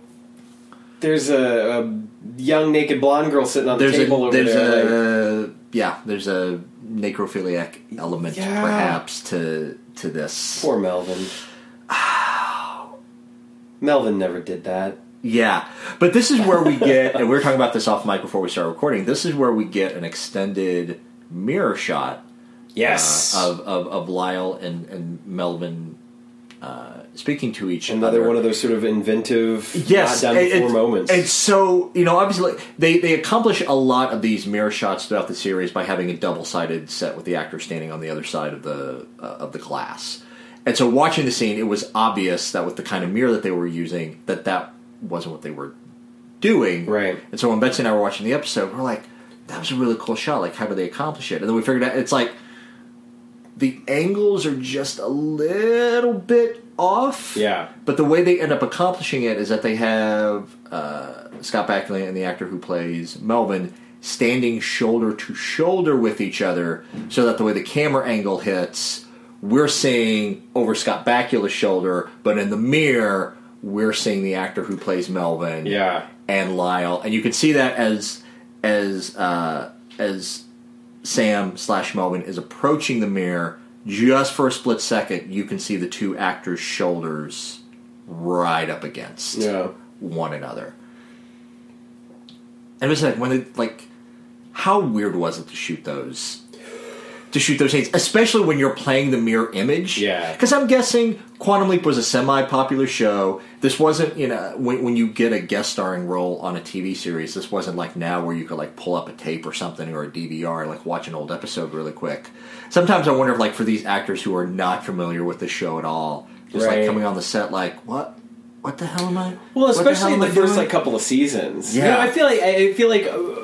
there's a, a young naked blonde girl sitting on the there's table a over there's there. like, yeah there's a necrophiliac element Yeah. perhaps to to this. poor Melvin. Melvin never did that. Yeah, but this is where we get, and we were talking about this off mic before we started recording. This is where we get an extended mirror shot Yes, uh, of, of of Lyle and and Melvin uh, speaking to each another other. one of those sort of inventive, yes, done it- before it- moments. and so you know, obviously they they accomplish a lot of these mirror shots throughout the series by having a double sided set with the actor standing on the other side of the uh, of the glass. And so, watching the scene, it was obvious that with the kind of mirror that they were using, that that wasn't what they were doing. Right. And so, when Betsy and I were watching the episode, we're like, "That was a really cool shot. Like, how do they accomplish it?" And then we figured out it's like the angles are just a little bit off. Yeah. But the way they end up accomplishing it is that they have uh, Scott Bakula and the actor who plays Melvin standing shoulder to shoulder with each other, so that the way the camera angle hits, we're seeing over Scott Bakula's shoulder, but in the mirror, we're seeing the actor who plays Melvin yeah, and Lyle, and you can see that as as uh, as Sam slash Melvin is approaching the mirror. Just for a split second, you can see the two actors' shoulders right up against yeah. one another. And it was like when like, how weird was it to shoot those? To shoot those scenes, especially when you're playing the mirror image. Yeah. Because I'm guessing Quantum Leap was a semi-popular show. This wasn't, you know, when, when you get a guest starring role on a TV series, this wasn't like now where you could like pull up a tape or something or a DVR and like watch an old episode really quick. Sometimes I wonder if like for these actors who are not familiar with the show at all, just Right. like coming on the set, like what, what the hell am I? Well, what the especially in the first doing? like couple of seasons. Yeah. You know, I feel like I feel like uh,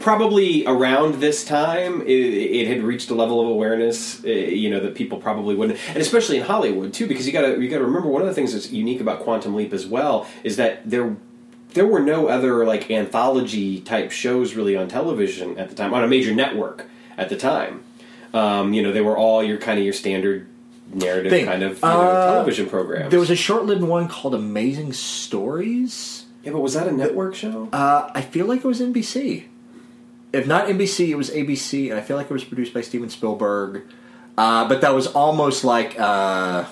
probably around this time it, it had reached a level of awareness, uh, you know, that people probably wouldn't, and especially in Hollywood too, because you got to you got to remember one of the things that's unique about Quantum Leap as well is that there. There were no other like anthology type shows really on television at the time on a major network at the time. Um, you know, they were all your kind of your standard narrative Thing. kind of you know, Uh, television programs. There was a short-lived one called Amazing Stories. Yeah, but was that a network show? Uh, I feel like it was NBC. If not NBC, it was ABC, and I feel like it was produced by Steven Spielberg. Uh, but that was almost like uh,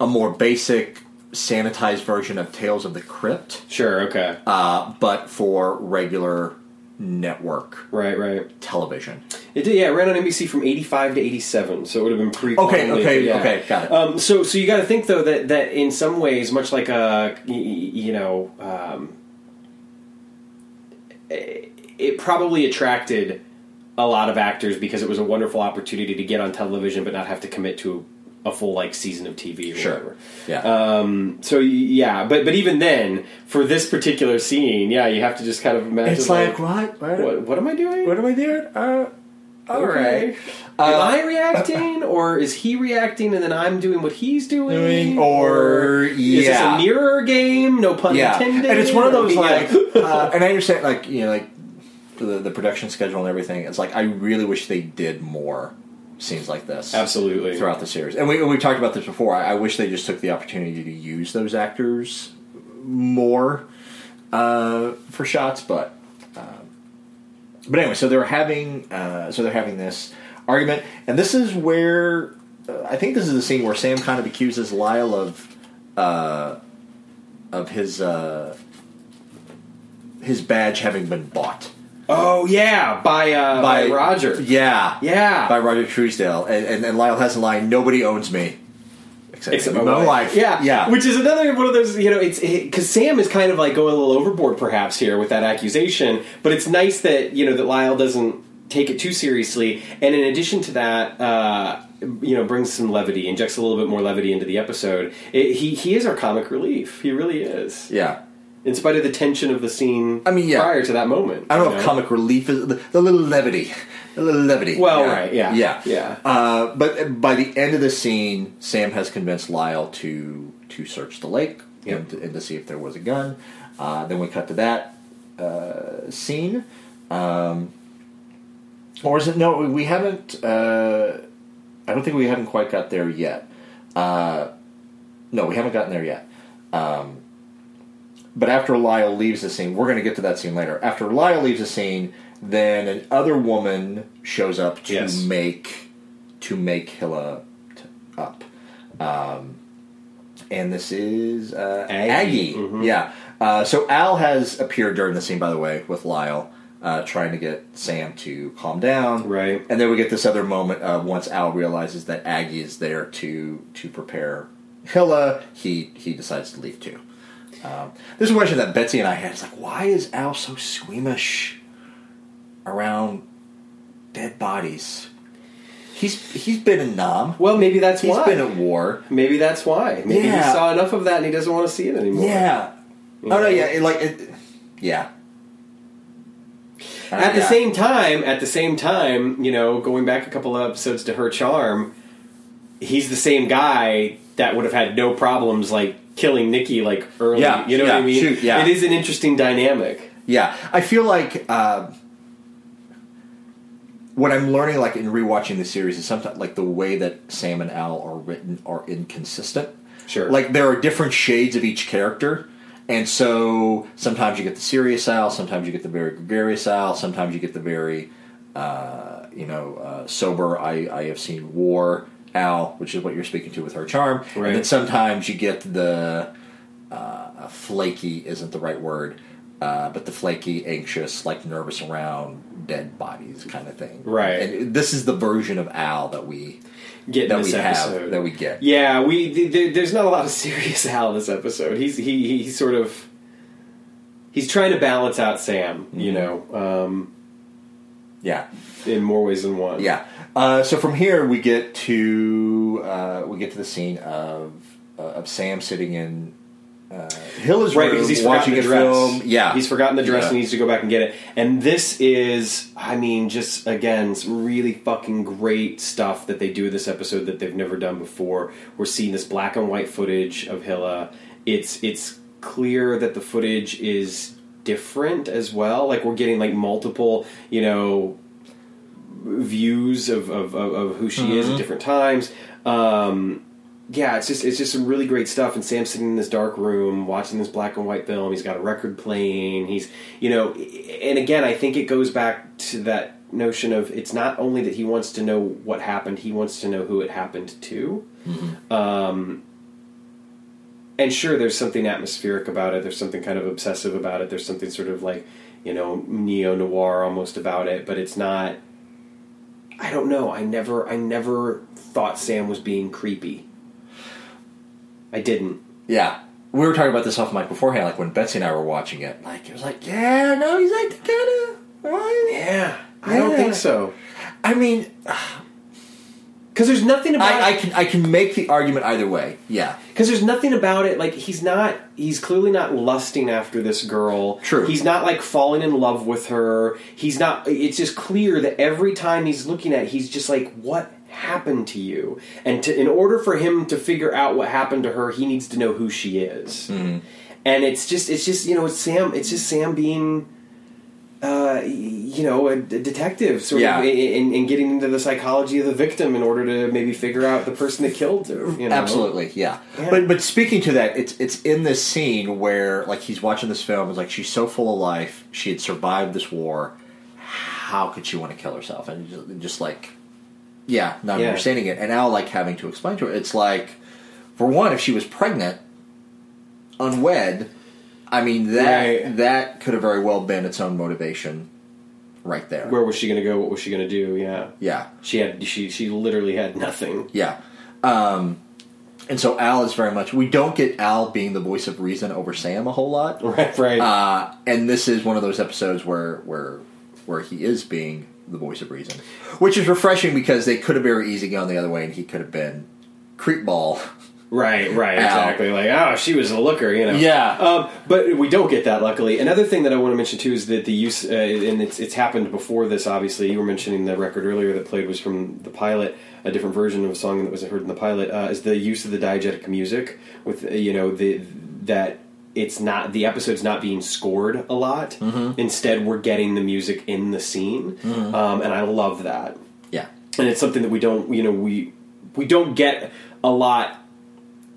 a more basic, sanitized version of Tales of the Crypt, sure. Okay. uh, but for regular network right. Right. television. It did. Yeah, it ran on NBC from eighty five to eighty seven, so it would have been pre. Okay, okay, okay, got it. Um, so, so you got to think though that that in some ways, much like a you know, um, it it probably attracted a lot of actors because it was a wonderful opportunity to get on television but not have to commit to a full like season of TV or Sure. whatever. Yeah. Um, so yeah, but but even then, for this particular scene, yeah, you have to just kind of imagine it's like, what? What? what, what am I doing? What am I doing? Uh, all Okay. right. Am Uh, I reacting, or is he reacting, and then I'm doing what he's doing? Doing, or- is this a mirror game? No pun yeah, intended. and it's one of those Yeah. like, uh, and I understand like you know like the, the production schedule and everything. It's like I really wish they did more scenes like this absolutely throughout the series. And we we talked about this before. I, I wish they just took the opportunity to use those actors more uh, for shots, but. um, But anyway, so they're having uh, so they're having this argument, and this is where uh, I think this is the scene where Sam kind of accuses Lyle of uh, of his uh, his badge having been bought Oh yeah, by uh, by, Roger. Yeah, Yeah, by Roger Truesdale, and, and, and Lyle has a line: "Nobody owns me except, Except my, my wife." Yeah, yeah, Which is another one of those, you know, it's because Sam is kind of like going a little overboard, perhaps here with that accusation. But it's nice that you know that Lyle doesn't take it too seriously, and in addition to that, uh, you know, brings some levity, injects a little bit more levity into the episode. It, he he is our comic relief. He really is, yeah. In spite of the tension of the scene. I mean, yeah. prior to that moment. I don't know you if comic relief is the, the little levity, the little levity. Well, right, yeah, yeah, yeah. Uh, but by the end of the scene, Sam has convinced Lyle to to search the lake Yep. and, to, and to see if there was a gun. Uh, then we cut to that uh, scene. Um, or is it no? We haven't. Uh, I don't think we haven't quite got there yet. Uh, no, we haven't gotten there yet. Um, but after Lyle leaves the scene, we're going to get to that scene later. After Lyle leaves the scene, then another woman shows up to Yes. make to make Hilla t- up. Um, and this is uh, Aggie. Aggie. Mhm. Yeah. Uh, so Al has appeared during the scene, by the way, with Lyle, uh, trying to get Sam to calm down. Right. And then we get this other moment uh, once Al realizes that Aggie is there to to prepare Hilla. He he decides to leave too. Um, this is a question that Betsy and I had. It's like, why is Al so squeamish around dead bodies? He's he's been in Nam. Well, maybe that's He's why. He's been at war. maybe that's why. Maybe he saw enough of that and he doesn't want to see it anymore. Yeah. You Oh no, know? yeah, it, like it, yeah. Uh, At the yeah. same time, at the same time, you know, going back a couple of episodes to her charm, he's the same guy that would have had no problems like killing Nikki like early. Yeah, you know what I mean? shoot, yeah. It is an interesting dynamic. Yeah, I feel like uh, what I'm learning, like in rewatching the series, is sometimes like the way that Sam and Al are written are inconsistent. Sure. Like there are different shades of each character, and so sometimes you get the serious Al, sometimes you get the very gregarious Al, sometimes you get the very, uh, you know, uh, sober. I I have seen war Al, which is what you're speaking to with her charm, Right. and then sometimes you get the uh, flaky isn't the right word, uh, but the flaky, anxious, like nervous around dead bodies kind of thing. Right. And this is the version of Al that we Get that in we this have that we get. Yeah, we th- there, there's not a lot of serious Al in this episode. He's he he's sort of he's trying to balance out Sam, you Mm-hmm. know, um, Yeah. in more ways than one. Yeah. Uh, so from here we get to uh, we get to the scene of uh, of Sam sitting in uh, Hilla's right because he's watching a the dress. film. Yeah, he's forgotten the dress Yeah. and needs to go back and get it. And this is, I mean, just again, some really fucking great stuff that they do in this episode that they've never done before. We're seeing this black and white footage of Hilla. It's it's clear that the footage is different as well. Like we're getting like multiple, you know, views of of, of, of who she is at different times. Um, yeah, it's just it's just some really great stuff. And Sam's sitting in this dark room watching this black and white film. He's got a record playing. He's you know, and again, I think it goes back to that notion of it's not only that he wants to know what happened, he wants to know who it happened to. Um, and sure, there's something atmospheric about it. There's something kind of obsessive about it. There's something sort of like you know neo noir almost about it. But it's not. I don't know. I never. I never thought Sam was being creepy. I didn't. Yeah. We were talking about this off mic beforehand, like when Betsy and I were watching it. Like, it was like, yeah, no, he's like kind of. Yeah, I don't think so. I mean, Because there's nothing about. I, I can I can make the argument either way. Yeah. Because there's nothing about it. Like he's not. He's clearly not lusting after this girl. True. He's not like falling in love with her. He's not. It's just clear that every time he's looking at, it, he's just like, "What happened to you?" And to, in order for him to figure out what happened to her, he needs to know who she is. Mm-hmm. And it's just. It's just. You know. It's Sam. It's just Sam being. Uh, you know, a, d- detective, sort Yeah. of, in, and getting into the psychology of the victim in order to maybe figure out the person that killed her. You know? Absolutely, yeah. Yeah. But but speaking to that, it's it's in this scene where like he's watching this film. It's like she's so full of life. She had survived this war. How could she want to kill herself? And just, just like, yeah, not Yeah. understanding it. And now like having to explain to her, it's like, for one, if she was pregnant, unwed, I mean that Right. that could have very well been its own motivation, right there. Where was she going to go? What was she going to do? Yeah, yeah. she had she she literally had nothing. Yeah. Um, and so Al is very much. We don't get Al being the voice of reason over Sam a whole lot. Right, right. Uh, and this is one of those episodes where where where he is being the voice of reason, which is refreshing because they could have very easily gone the other way, and he could have been creepball. right, right, exactly. Like, oh, she was a looker, you know. Yeah. Um, but we don't get that, luckily. Another thing that I want to mention too is that the use, uh, and it's it's happened before this. Obviously, you were mentioning the record earlier that played was from the pilot, a different version of a song that was heard in the pilot. Uh, is the use of the diegetic music with uh, you know the that. It's not the episode's not being scored a lot. Instead, we're getting the music in the scene, um, and I love that. Yeah. and it's something that we don't you know we we don't get a lot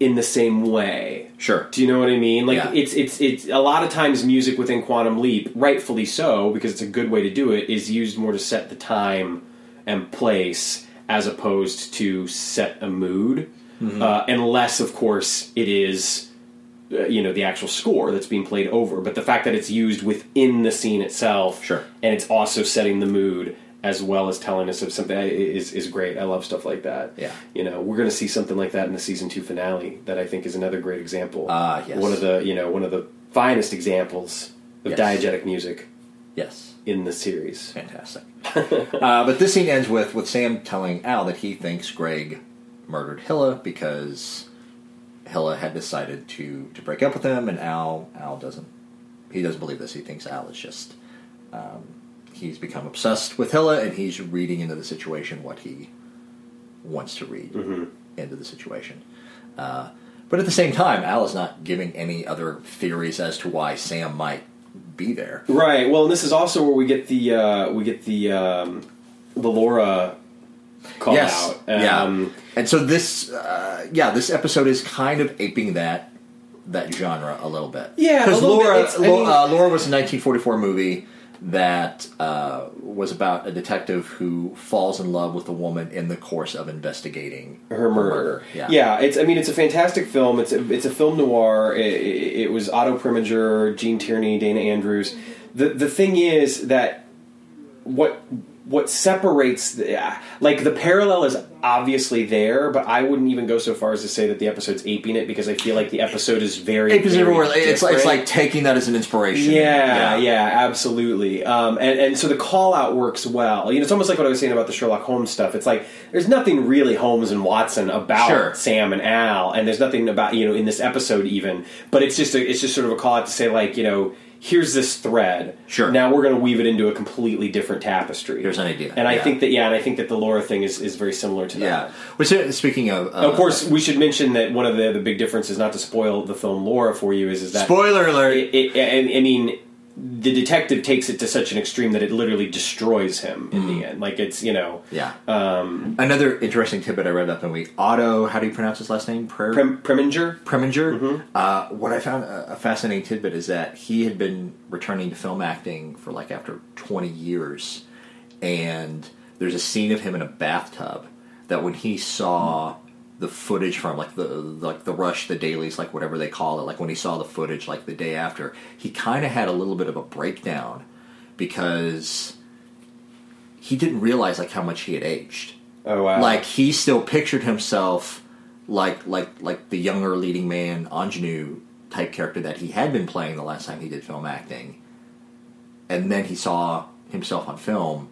in the same way Sure. do you know what i mean like Yeah. it's it's it's a lot of times music within quantum leap rightfully so because it's a good way to do it is used more to set the time and place as opposed to set a mood Mm-hmm. uh, unless of course it is uh, you know the actual score that's being played over but the fact that it's used within the scene itself Sure. and it's also setting the mood as well as telling us of something is is great. I love stuff like that. Yeah. you know, we're going to see something like that in the season two finale. That I think is another great example. Ah, yes. One of the you know one of the finest examples of Yes. diegetic music Yes. in the series. Fantastic. uh, but this scene ends with with Sam telling Al that he thinks Greg murdered Hilla because Hilla had decided to to break up with him, and Al Al doesn't he doesn't believe this. He thinks Al is just um, he's become obsessed with Hilla, and he's reading into the situation what he wants to read into the situation. Uh, but at the same time, Al is not giving any other theories as to why Sam might be there. Right. Well, and this is also where we get the uh, we get the um, the Laura call out. yeah. Um, And so this, uh, yeah, this episode is kind of aping that that genre a little bit. Yeah, because little bit. Laura, I mean- uh, Laura was a 1944 movie that uh, was about a detective who falls in love with a woman in the course of investigating her murder. Yeah, it's. I mean, it's a fantastic film. It's a, it's a film noir. It, it, it was Otto Preminger, Gene Tierney, Dana Andrews. The the thing is that what what separates the like the parallel is obviously there, but I wouldn't even go so far as to say that the episode's aping it because I feel like the episode is very. Ape is very everywhere. It's like, it's like taking that as an inspiration. Yeah, yeah, absolutely. Um, and and so the call out works well. You know, it's almost like what I was saying about the Sherlock Holmes stuff. It's like there's nothing really Holmes and Watson about Sure. Sam and Al, and there's nothing about you know in this episode even. But it's just a, it's just sort of a call out to say like you know here's this thread. Sure. Now we're going to weave it into a completely different tapestry. Here's an idea. And I Yeah. think that yeah, and I think that the Laura thing is is very similar to that. yeah. Which speaking of, uh, Of course, we should mention that one of the the big differences, not to spoil the film Laura for you, is is that spoiler alert. it, it, I, I mean, the detective takes it to such an extreme that it literally destroys him in the end. Like it's you know, Yeah. um, Another interesting tidbit I read up in the week. Otto, how do you pronounce his last name? Pre- Prem- Preminger. Preminger. Uh, what I found a, a fascinating tidbit is that he had been returning to film acting for like after 20 years, and there's a scene of him in a bathtub that when he saw the footage from like the like the rush, the dailies, like whatever they call it, like when he saw the footage like the day after, he kind of had a little bit of a breakdown because he didn't realize like how much he had aged. Oh wow! like he still pictured himself like like like the younger leading man ingenue type character that he had been playing the last time he did film acting. And then he saw himself on film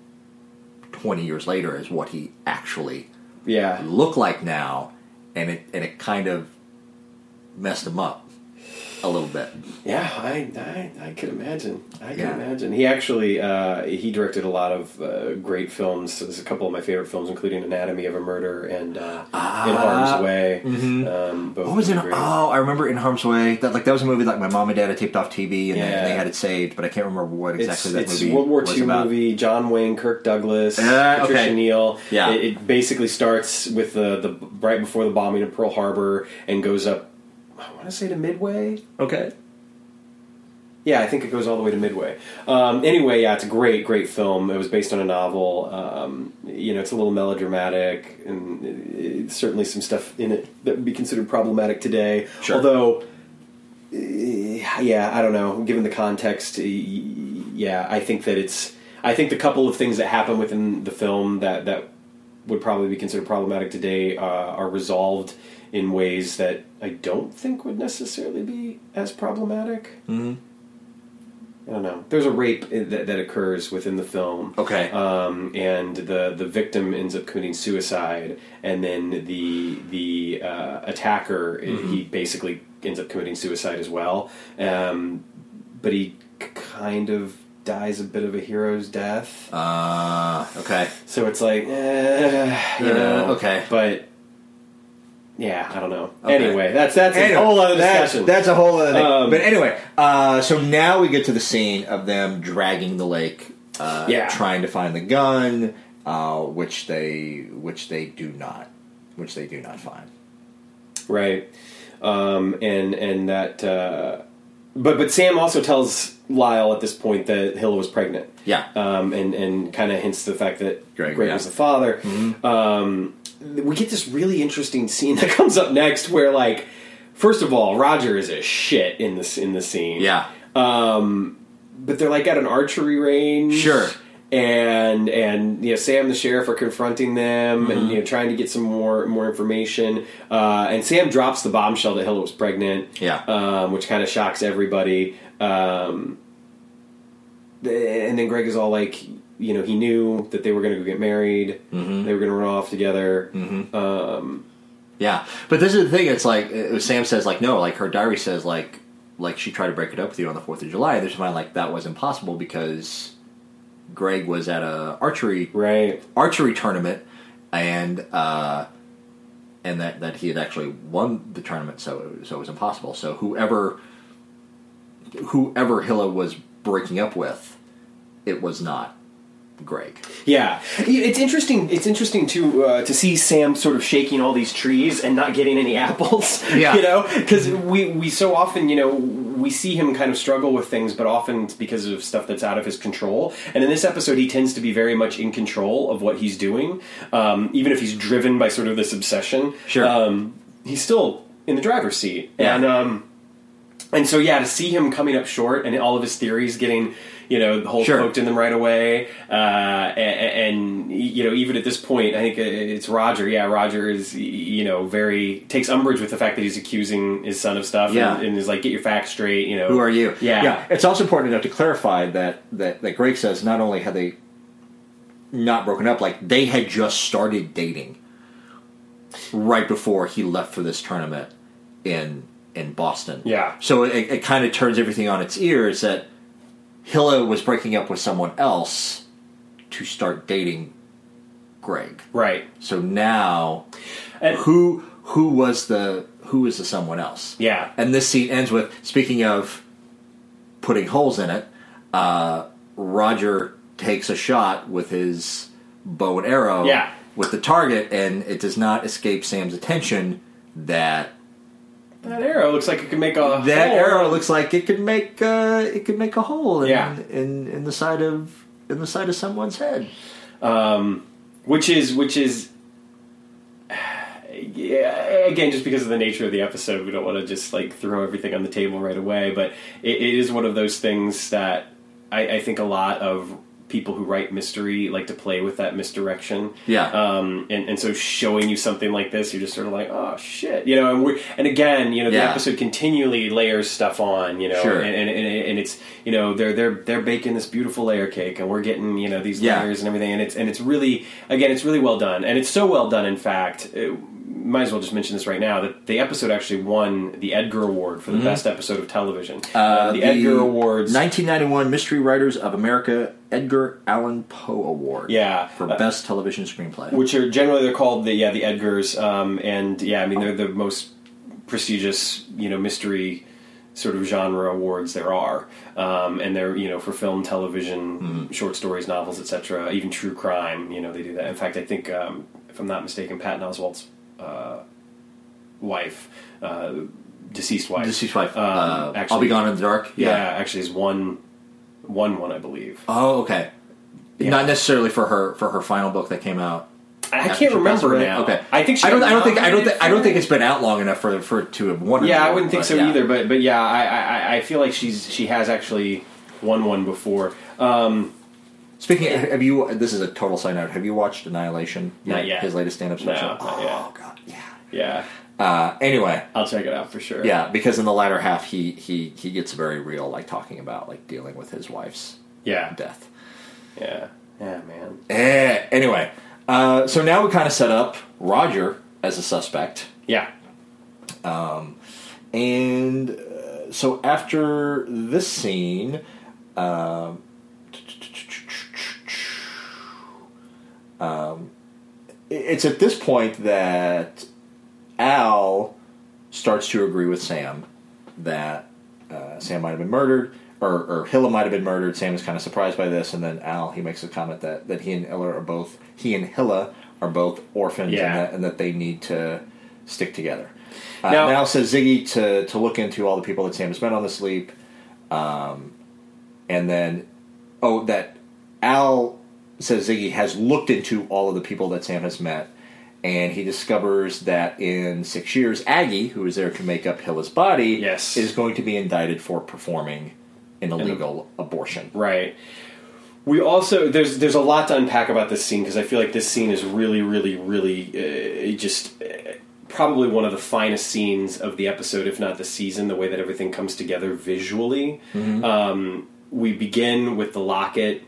20 years later as what he actually yeah, looked like now and it and it kind of messed him up a little bit yeah. I, I I could imagine. I can imagine. He actually uh, he directed a lot of uh, great films. There's a couple of my favorite films, including Anatomy of a Murder and uh, In Harm's Way. Um, both Ah. what was it oh i remember in harm's way that like that was a movie like my mom and dad had taped off tv and, they, Yeah. they had it saved but i can't remember what It's, exactly that it's movie World War was II about movie. John Wayne, Kirk Douglas, Uh, Patricia okay. Neal. Yeah. it, it basically starts with the the right before the bombing of Pearl Harbor and goes up. I want to say to Midway. okay Yeah, I think it goes all the way to Midway. Um, anyway, yeah, it's a great, great film. It was based on a novel. Um, you know, it's a little melodramatic, and uh, certainly some stuff in it that would be considered problematic today. Sure. Although, uh, yeah, I don't know. Given the context, uh, yeah, I think that it's. I think the couple of things that happen within the film that that would probably be considered problematic today uh, are resolved in ways that I don't think would necessarily be as problematic. Mhm. I don't know. There's a rape that, that occurs within the film. Okay. Um, and the the victim ends up committing suicide, and then the the uh, attacker Mm-hmm. he basically ends up committing suicide as well. Um, but he kind of dies a bit of a hero's death. Uh, okay. So it's like, eh, you Uh, know, okay. But yeah, I don't know. Okay. Anyway, that's that's Anyway, a whole other that's, discussion. That's a whole other thing. Um, but anyway, uh, so now we get to the scene of them dragging the lake, uh, Yeah. trying to find the gun, uh, which they which they do not, which they do not find. right um, and and that uh, but but sam also tells lyle at this point that hilla was pregnant Yeah. um, and and kind of hints to the fact that Greg, greg yeah. was the father um, we get this really interesting scene that comes up next where like first of all roger is a shit in this in the scene Yeah. um, but they're like at an archery range. Sure. And and you know Sam the sheriff are confronting them Mm-hmm. and you know trying to get some more more information. Uh, and Sam drops the bombshell that Hilla was pregnant. Yeah. Um, which kind of shocks everybody. Um, and then Greg is all like, you know, he knew that they were going to go get married. Mm-hmm. They were going to run off together. Um, Yeah, but this is the thing. It's like uh, Sam says, like no, like her diary says, like like she tried to break it up with you on the Fourth of July. There's fine, like that was impossible because Greg was at a archery right. archery tournament, and uh, and that that he had actually won the tournament, so so it was impossible. So whoever whoever Hilla was breaking up with, it was not Greg. Yeah, it's interesting. It's interesting to uh, to see Sam sort of shaking all these trees and not getting any apples. Yeah. you know, because we we so often you know we see him kind of struggle with things, but often it's because of stuff that's out of his control. And in this episode, he tends to be very much in control of what he's doing, um, even if he's driven by sort of this obsession. Sure. um, he's still in the driver's seat, Yeah. and um, and so yeah, to see him coming up short and all of his theories getting you know the hole Sure. poked in them right away, uh, and, and you know even at this point, I think it's Roger. Yeah, Roger is you know very takes umbrage with the fact that he's accusing his son of stuff, Yeah. and, and is like, get your facts straight. You know, Who are you? Yeah. yeah. It's also important enough to clarify that that that Greg says not only had they not broken up, like they had just started dating right before he left for this tournament in in Boston. Yeah. So it, it kind of turns everything on its ear. Is that Hilla was breaking up with someone else to start dating Greg. right? So now, And- who who was the who was the someone else? Yeah, And this scene ends with speaking of putting holes in it. uh, Roger takes a shot with his bow and arrow Yeah. with the target, and it does not escape Sam's attention that That arrow looks like it could make a that hole. arrow looks like it could make uh, it could make a hole in, Yeah. in in the side of in the side of someone's head. um, which is which is yeah, again just because of the nature of the episode we don't want to just like throw everything on the table right away but it, it is one of those things that I, I think a lot of people who write mystery like to play with that misdirection Yeah. um, and, and so showing you something like this you're just sort of like oh shit you know and we and again you know the Yeah. episode continually layers stuff on you know Sure. and, and, and, and it's you know they're they're they're baking this beautiful layer cake and we're getting you know these Yeah. layers and everything and it's and it's really again it's really well done and it's so well done in fact it, might as well just mention this right now that the episode actually won the Edgar Award for the best episode of television. Mm-hmm. Uh, the, Edgar Awards. 1991 Mystery Writers of America Edgar Allan Poe Award. Yeah. for Uh, best television screenplay. which are generally they're called the yeah the Edgars, um, and yeah, I mean they're the most prestigious you know mystery sort of genre awards there are, um, and they're you know for film, television, short stories, novels, etc. Even true crime, you know they do that. In fact, I think um, if I'm not mistaken, Patton Oswalt's uh, wife, uh, deceased wife, Deceased wife. um, uh, I'll be gone in the dark. yeah, actually is one one one I believe. Oh, okay. Yeah. Not necessarily for her for her final book that came out. I can't remember now. Okay, I think she I don't. I don't think. I don't. Think, I don't think it. it's been out long enough for for it to have won. Yeah, I wouldn't think but so yeah. either. But but yeah, I, I I feel like she's she has actually won one before. Um, Speaking, of, have you? This is a total side note. Have you watched Annihilation? Not yet. His latest stand-up No, special. not oh god, yeah. yeah, Uh, anyway, I'll check it out for sure. yeah, because in the latter half, he he he gets very real, like talking about like dealing with his wife's yeah, death. yeah, yeah, man. Eh, anyway, uh, so now we kind of set up Roger as a suspect. Yeah, Um, And uh, so after this scene, um, um, it's at this point that Al starts to agree with Sam that uh, Sam might have been murdered. Or, or Hilla might have been murdered. Sam is kind of surprised by this, and then Al he makes a comment that, that he and Hilla are both he and Hilla are both orphans, Yeah. and, that, and that they need to stick together. Uh, Now- now, says Ziggy to, to look into all the people that Sam has met on this leap, um, and then oh that Al says Ziggy has looked into all of the people that Sam has met, and he discovers that in six years Aggie, who is there to make up Hilla's body, Yes. is going to be indicted for performing an illegal abortion. right. We also there's there's a lot to unpack about this scene because I feel like this scene is really really really uh, just. Uh, Probably one of the finest scenes of the episode, if not the season, the way that everything comes together visually. Um, we begin with the locket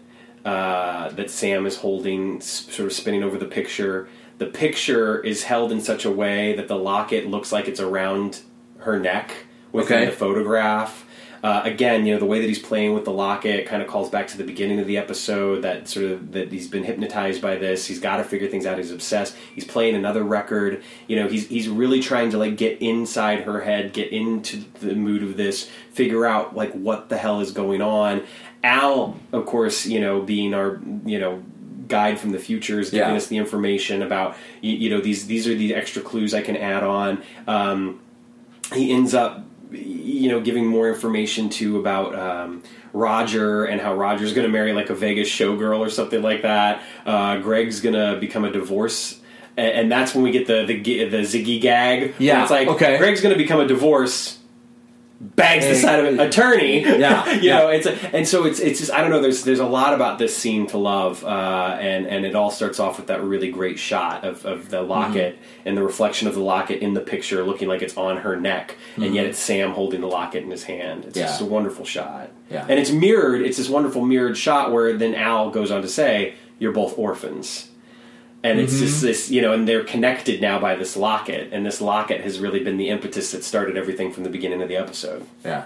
uh, that Sam is holding, sort of spinning over the picture. The picture is held in such a way that the locket looks like it's around her neck within Okay. the photograph. Uh, again, you know the way that he's playing with the locket kind of calls back to the beginning of the episode. That sort of that he's been hypnotized by this. He's got to figure things out. He's obsessed. He's playing another record. You know, he's he's really trying to like get inside her head, get into the mood of this, figure out like what the hell is going on. Al, of course, you know, being our you know guide from the future is giving Yeah. us the information about you, you know these these are the extra clues I can add on. Um, he ends up you know giving more information to about um, Roger and how Roger's going to marry like a Vegas showgirl or something like that. Uh, Greg's going to become a divorce. And that's when we get the the, the Ziggy gag. Yeah, it's like okay. Greg's going to become a divorce. Bags the side of an attorney. Yeah, you yeah. know, it's a, and so it's it's just I don't know. There's there's a lot about this scene to love, uh, and and it all starts off with that really great shot of, of the locket Mm-hmm. and the reflection of the locket in the picture, looking like it's on her neck, and Mm-hmm. yet it's Sam holding the locket in his hand. It's Yeah. just a wonderful shot. Yeah. and it's mirrored. It's this wonderful mirrored shot where then Al goes on to say, "You're both orphans." And it's Mm-hmm. just this, you know, and they're connected now by this locket, and this locket has really been the impetus that started everything from the beginning of the episode. Yeah,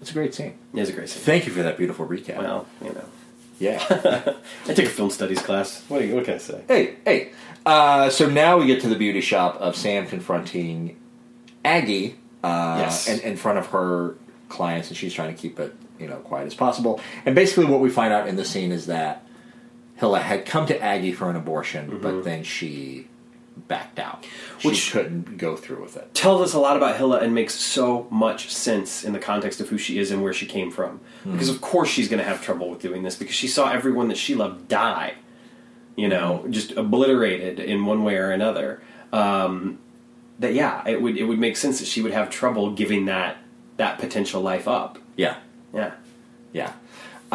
it's a great scene. It is a great scene. Thank you for that beautiful recap. Well, you know. yeah. I took a film studies class. What, do you, what can I say? hey, hey. Uh, so now we get to the beauty shop of Sam confronting Aggie uh, Yes. in, in front of her clients, and she's trying to keep it you know quiet as possible. And basically, what we find out in the scene is that Hilla had come to Aggie for an abortion, but mm-hmm. then she backed out. She Which- couldn't go through with it. tells us a lot about Hilla and makes so much sense in the context of who she is and where she came from. Hmm. Because of course she's going to have trouble with doing this because she saw everyone that she loved die. You know, hmm. just obliterated in one way or another. Um, that yeah, it would it would make sense that she would have trouble giving that that potential life up. Yeah, Yeah. yeah.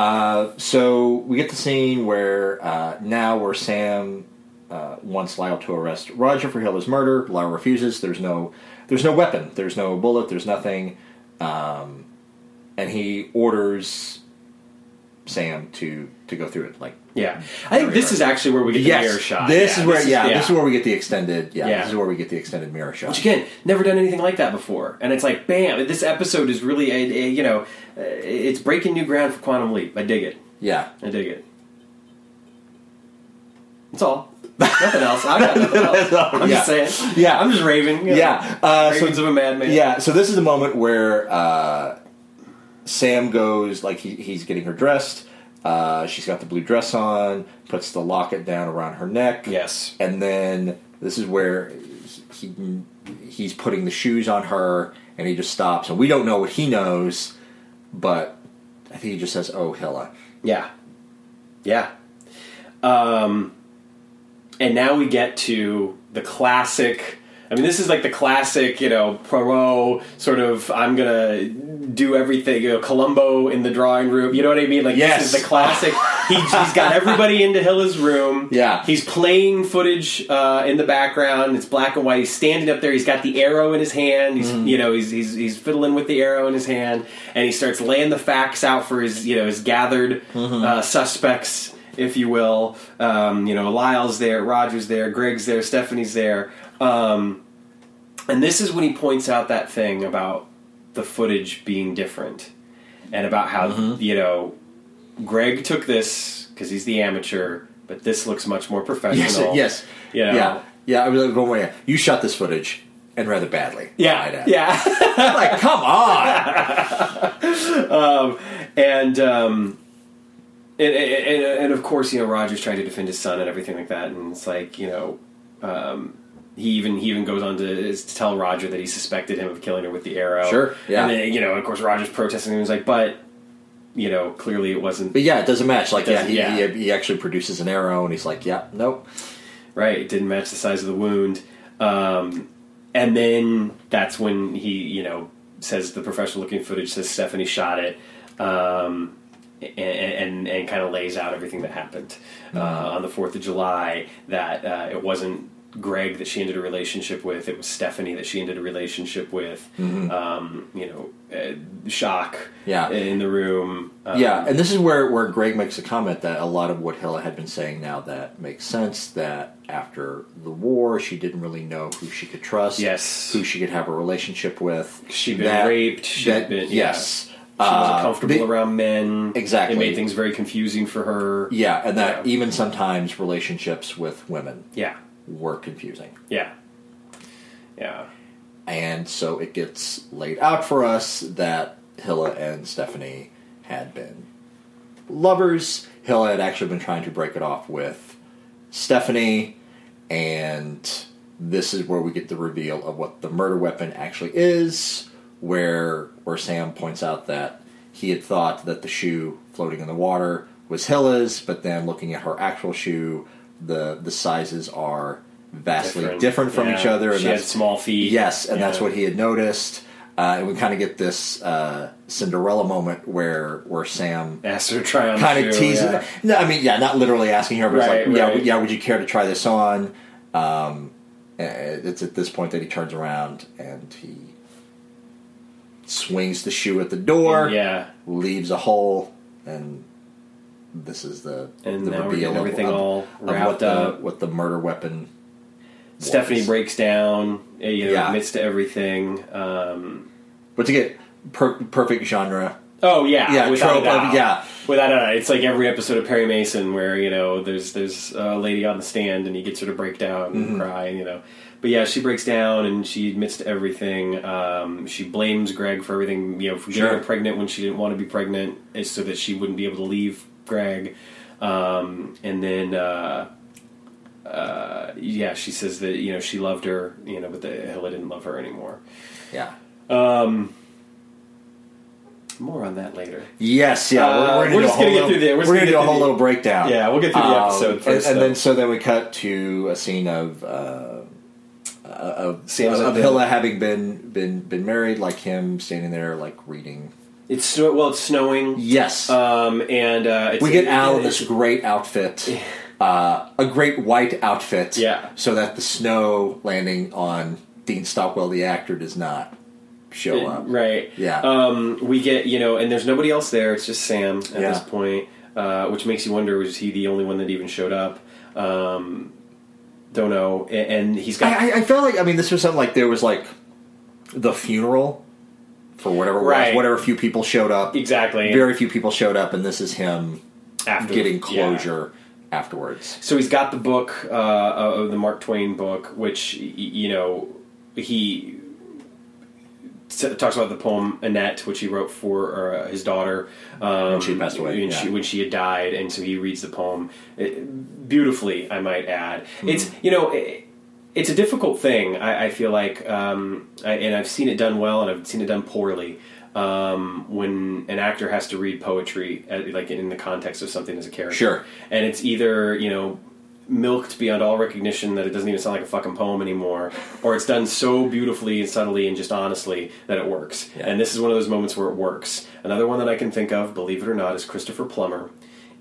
Uh, so we get the scene where uh, now where Sam uh, wants Lyle to arrest Roger for Hilla's murder. Lyle refuses. There's no there's no weapon. There's no bullet. There's nothing. Um, and he orders Sam to to go through it. Like Yeah. I think this is actually where we get the mirror shot. This Yeah, is where yeah, this is where we get the extended yeah, Yeah. this is where we get the extended mirror shot. Which again, never done anything like that before, and it's like, bam! This episode is really, a, a, you know, uh, it's breaking new ground for Quantum Leap. I dig it. yeah. I dig it. That's all. nothing else. I got nothing else. I'm Yeah. just saying. Yeah. I'm just raving. you know. Yeah. Uh, so, of a madman. yeah, so this is a moment where uh, Sam goes like he, he's getting her dressed. Uh, she's got the blue dress on, puts the locket down around her neck. Yes. and then this is where he, he he's putting the shoes on her, and he just stops, and we don't know what he knows, but I think he just says, "Oh, Hilla." Yeah. Yeah. Um, and now we get to the classic. I mean, this is like the classic, you know, Poirot sort of. I'm gonna do everything. You know, Columbo in the drawing room. You know what I mean? Like Yes. this is the classic. he, he's got everybody into Hilla's room. Yeah. He's playing footage uh, in the background. It's black and white. He's standing up there. He's got the arrow in his hand. He's Mm-hmm. you know he's, he's he's fiddling with the arrow in his hand, and he starts laying the facts out for his you know his gathered Mm-hmm. uh, suspects, if you will. Um, you know, Lyle's there, Roger's there, Greg's there, Stephanie's there, um, and this is when he points out that thing about the footage being different, and about how Mm-hmm. you know Greg took this because he's the amateur, but this looks much more professional. Yes, yes, You know? yeah, yeah. I was like, going. You shot this footage, and rather badly. Yeah, yeah. like come on. um, and, um, and, and and of course, you know, Roger's trying to defend his son and everything like that, and it's like you know, um, he even he even goes on to, to tell Roger that he suspected him of killing her with the arrow. Sure, yeah. And then, you know, of course, Roger's protesting. and He's like, but you know, clearly it wasn't But yeah, it doesn't match. Like, yeah, doesn't- he, yeah. He, he actually produces an arrow, and he's like, "Yeah, nope." right. It didn't match the size of the wound. Um, and then that's when he, you know, says the professional looking footage says Stephanie shot it. Um, and, and, and kind of lays out everything that happened uh, on the 4th of July. That uh, it wasn't Greg that she ended a relationship with, it was Stephanie that she ended a relationship with. Um, you know, uh, shock Yeah. in the room. Um, Yeah, and this is where, where Greg makes a comment that a lot of what Hilla had been saying now that makes sense. That after the war, she didn't really know who she could trust, Yes. who she could have a relationship with. She'd been That- raped. She'd that- been yeah. yes, She wasn't Uh, comfortable the- around men. Exactly. It made things very confusing for her. Yeah, and that Yeah. even sometimes relationships with women Yeah. Were confusing. Yeah. Yeah. And so it gets laid out for us that Hilla and Stephanie had been lovers. Hilla had actually been trying to break it off with Stephanie, and this is where we get the reveal of what the murder weapon actually is, where where Sam points out that he had thought that the shoe floating in the water was Hilla's, but then looking at her actual shoe, the the sizes are vastly different, from Yeah. each other. She had small feet. Yes, and that's what he had noticed. Uh, and we kind of get this uh, Cinderella moment where where Sam Asked her to try on kind of teases. yeah. No, I mean, yeah, not literally asking her, but Right, it's like, yeah, right. would- yeah, would you care to try this on? Um, it's at this point that he turns around and he swings the shoe at the door, Yeah. leaves a hole, and this is the And the now we're reveal getting everything of, all wrapped what the up. what the murder weapon. Stephanie was. breaks down, uh, you know, Yeah. admits to everything. Um, But to get per- perfect genre oh, yeah. yeah, trope of yeah, without a, it's like every episode of Perry Mason where you know there's there's a lady on the stand and he gets her to break down and Mm-hmm. cry, you know. But yeah, she breaks down and she admits to everything. Um, she blames Greg for everything, you know, for getting Sure. her pregnant when she didn't want to be pregnant, is so that she wouldn't be able to leave Greg. Um, and then, uh, uh, yeah, she says that you know she loved her, you know, but that Hilla didn't love her anymore. Yeah. Um, more on that later. Yes, yeah. Uh, we're, we're, we're gonna just do a gonna whole get through little- the- we're We're, gonna gonna do a whole through little breakdown. Yeah, we'll get through the Um, episode and- first, and, though. then so then we cut to a scene of uh, uh, of, Sam's at of Hilla having been been been married, like him standing there like reading. It's snow- well, it's snowing. Yes, Um, and uh, it's, we get Al in this great outfit, uh, a great white outfit. Yeah. so that the snow landing on Dean Stockwell, the actor, does not show up. Right. Yeah. Um, we get you know, and there's nobody else there. It's just Sam at Yeah. this point, uh, which makes you wonder: was he the only one that even showed up? Um, don't know. A- And he's got I, I, I felt like I mean this was something like there was like the funeral for whatever it was, whatever few people showed up. exactly Very few people showed up, and this is him after getting yeah. closure afterwards. So he's got the book uh, of the Mark Twain book, which you know he s- talks about the poem Annette, which he wrote for uh, his daughter um, When she passed away, when yeah. she when she had died, and so he reads the poem it, beautifully. I might add, Hmm. it's you know. It, it's a difficult thing. I, I feel like, um, I, and I've seen it done well, and I've seen it done poorly. Um, when an actor has to read poetry, uh, like in the context of something as a character, Sure. and it's either you know milked beyond all recognition that it doesn't even sound like a fucking poem anymore, or it's done so beautifully and subtly and just honestly that it works. Yeah. And this is one of those moments where it works. Another one that I can think of, believe it or not, is Christopher Plummer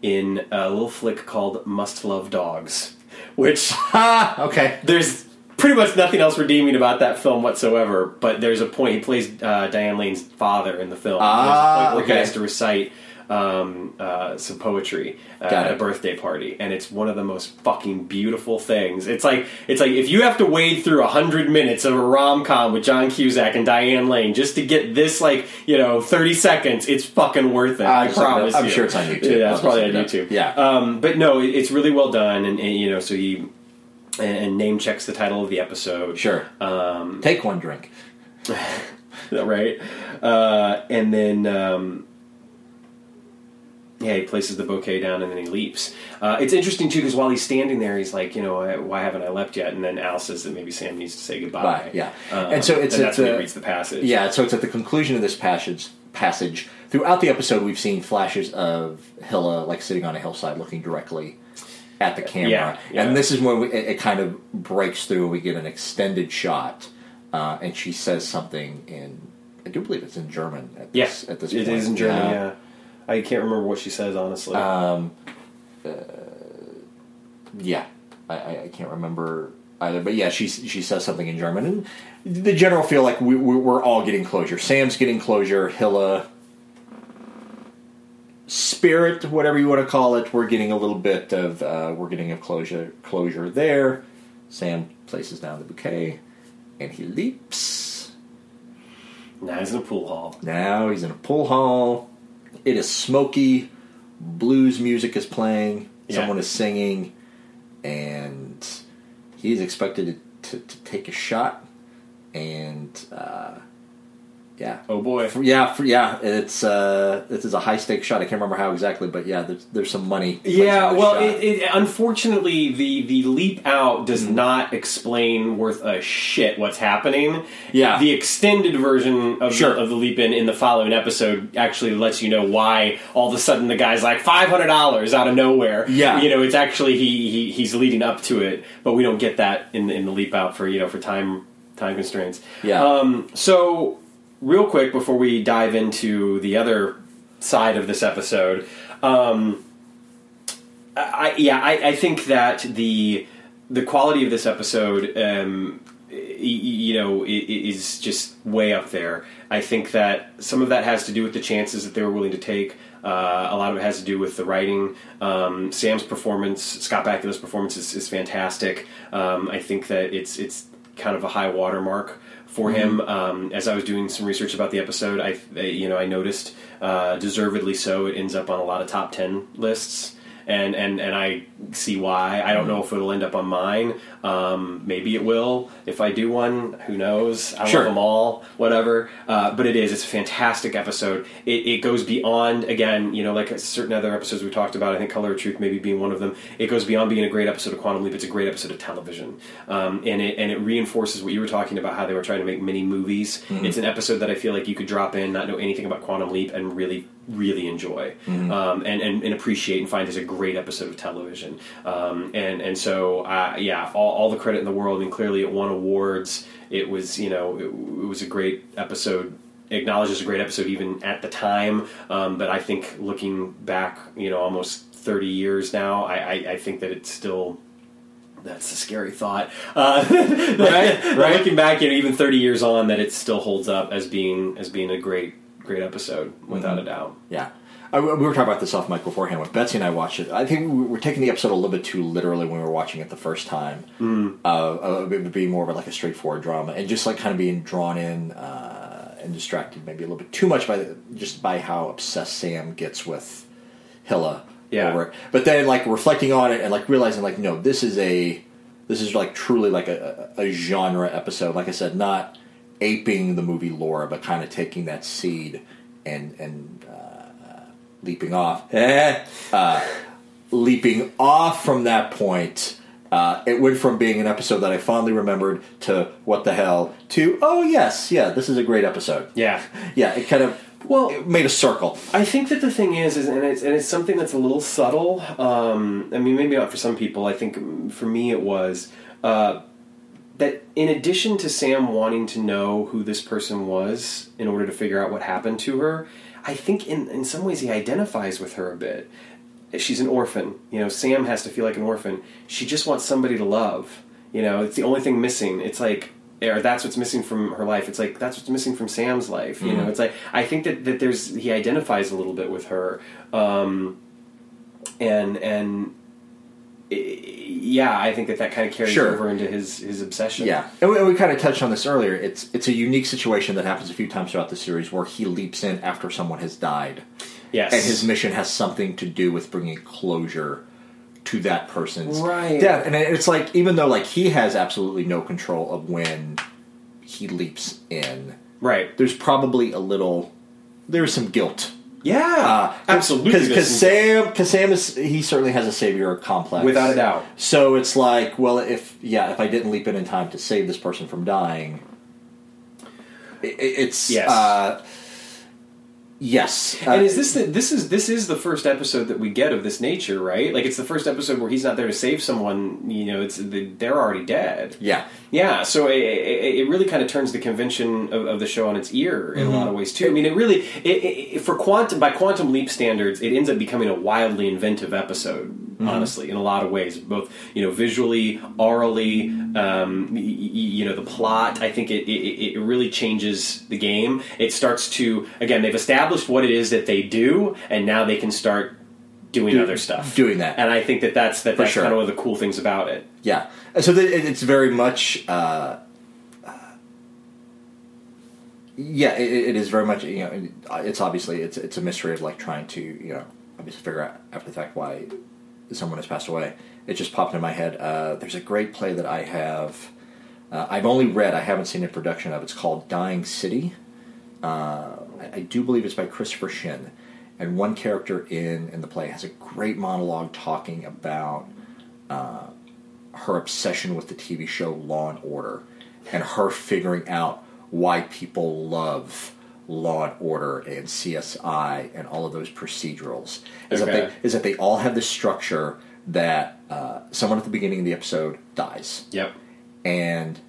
in a little flick called Must Love Dogs, which Ah, okay. there's pretty much nothing else redeeming about that film whatsoever. But there's a point he plays uh, Diane Lane's father in the film. Ah, there's a point where okay. he has to recite um, uh, some poetry uh, at a birthday party, and it's one of the most fucking beautiful things. It's like it's like if you have to wade through a hundred minutes of a rom com with John Cusack and Diane Lane just to get this like you know thirty seconds, it's fucking worth it. I sure- promise. I'm sure it's on YouTube. Yeah, it's probably on YouTube. yeah. Um, but no, it, it's really well done, and, and you know, so he and, and name checks the title of the episode. Sure. Um, Take one drink. right? Uh, and then, um, yeah, he places the bouquet down and then he leaps. Uh, it's interesting too because while he's standing there, he's like, you know, why haven't I leapt yet? And then Al says that maybe Sam needs to say goodbye. Bye, yeah. Um, And so it's and at that's when he the- reads the passage. Yeah, so it's at the conclusion of this passage. Passage throughout the episode, we've seen flashes of Hilla like sitting on a hillside, looking directly at the camera, Yeah, yeah. and this is when we, it, it kind of breaks through. We get an extended shot, uh, and she says something in. I do believe it's in German. At this, Yes, at this it point. is in German. Yeah. I can't remember what she says honestly. Um, uh, yeah, I, I, I can't remember either, but yeah, she she says something in German, and the general feel like we, we, we're all getting closure. Sam's getting closure. Hilla, spirit, whatever you want to call it, we're getting a little bit of uh, we're getting a closure closure there. Sam places down the bouquet, and he leaps. now he's in a pool hall. Now he's in a pool hall. It is smoky. Blues music is playing. Yeah. Someone is singing, and he's expected to, to, to take a shot. And uh, yeah, Oh boy. For- yeah, for, yeah. It's uh, this is a high stakes shot. I can't remember how exactly, but yeah, there's, there's some money. Yeah, well, it, it, unfortunately, the the leap out does Mm-hmm. not explain worth a shit what's happening. Yeah. the extended version of Sure. the, of the leap in in the following episode actually lets you know why all of a sudden the guy's like five hundred dollars out of nowhere. Yeah. you know, it's actually he, he he's leading up to it, but we don't get that in the, in the leap out for you know for time time constraints. Yeah. Um, so real quick before we dive into the other side of this episode. Um, I, yeah, I, I think that the the quality of this episode, um, y- you know, is just way up there. I think that some of that has to do with the chances that they were willing to take. Uh, a lot of it has to do with the writing. Um, Sam's performance, Scott Bakula's performance, is, is fantastic. Um, I think that it's it's kind of a high watermark for him. Um, as I was doing some research about the episode, I you know I noticed uh, deservedly so it ends up on a lot of top ten lists. And, and and I see why. I don't know if it'll end up on mine. Um, maybe it will. If I do one, who knows? I Sure. love them all, whatever. Uh, but it is. It's a fantastic episode. It, it goes beyond, again, you know, like certain other episodes we talked about. I think Color of Truth maybe being one of them. It goes beyond being a great episode of Quantum Leap. It's a great episode of television, um, and it and it reinforces what you were talking about how they were trying to make mini movies. It's an episode that I feel like you could drop in, not know anything about Quantum Leap, and really really enjoy um, and, and and appreciate and find as a great episode of television. Um, and and so uh, yeah, all, all the credit in the world. And clearly, it won awards. It was you know it, it was a great episode. Acknowledged as a great episode even at the time. Um, but I think looking back, you know, almost thirty years now, I, I, I think that it's still. That's a scary thought. Uh, Right, right. Looking back, you know, even thirty years on, that it still holds up as being as being a great great episode without a doubt. Yeah. I, we were talking about this off mic beforehand. When Betsy and I watched it, I think we were taking the episode a little bit too literally when we were watching it the first time. Mm. Uh, uh, it would be more of like a straightforward drama, and just like kind of being drawn in uh, and distracted, maybe a little bit too much by the, just by how obsessed Sam gets with Hilla Yeah. over it. But then like reflecting on it and like realizing like no, this is a this is like truly like a a genre episode. Like I said, not aping the movie Laura, but kind of taking that seed and and uh, leaping off. Uh, leaping off from that point. Uh, it went from being an episode that I fondly remembered to what the hell to oh yes yeah this is a great episode Yeah. yeah it kind of Well- it made a circle I think that the thing is, is and it's and it's something that's a little subtle. Um, I mean, maybe not for some people. I think mm, for me it was uh, that in addition to Sam wanting to know who this person was in order to figure out what happened to her, I think in in some ways he identifies with her a bit. She's an orphan. You know, Sam has to feel like an orphan. She just wants somebody to love. You know, it's the only thing missing. It's like or that's what's missing from her life. It's like that's what's missing from Sam's life. You know, it's like I think that, that there's he identifies a little bit with her, um, and and yeah, I think that that kind of carries Sure. over into his his obsession. Yeah, and we, and we kind of touched on this earlier. It's it's a unique situation that happens a few times throughout the series where he leaps in after someone has died, yes, and his mission has something to do with bringing closure to that person's Right. death. And it's like even though like he has absolutely no control of when he leaps in, right. there's probably a little there's some guilt. Yeah, absolutely. because Sam because Sam is he certainly has a savior complex without a doubt. So it's like, well, if yeah, if I didn't leap in in time to save this person from dying, i i- it's Yes. uh, yes. Uh, and is this the, this is this is the first episode that we get of this nature, right? Like it's the first episode where he's not there to save someone. You know, it's they're already dead. yeah, Yeah, so it, it, it really kind of turns the convention of, of the show on its ear in a lot of ways too. I mean, it really it, it, for quantum by quantum leap standards, it ends up becoming a wildly inventive episode. Honestly, in a lot of ways, both you know visually, aurally, um, y- y- you know the plot. I think it, it, it really changes the game. It starts to again they've established what it is that they do, and now they can start doing Do- other stuff, doing that. And I think that that's that, that's sure. kind of one of the cool things about it. yeah. So the, it, it's very much. Uh, uh, yeah, it, it is very much. You know, it's obviously it's it's a mystery of like trying to you know obviously figure out after the fact why someone has passed away. It just popped in my head. Uh, there's a great play that I have. Uh, I've only read. I haven't seen a production of. It's called Dying City. Uh, I, I do believe it's by Christopher Shinn, and one character in in the play has a great monologue talking about uh, her obsession with the TV show Law and Order, and her figuring out why people love Law and Order and CSI and all of those procedurals. Is that they is that they all have this structure that uh, someone at the beginning of the episode dies Yep. and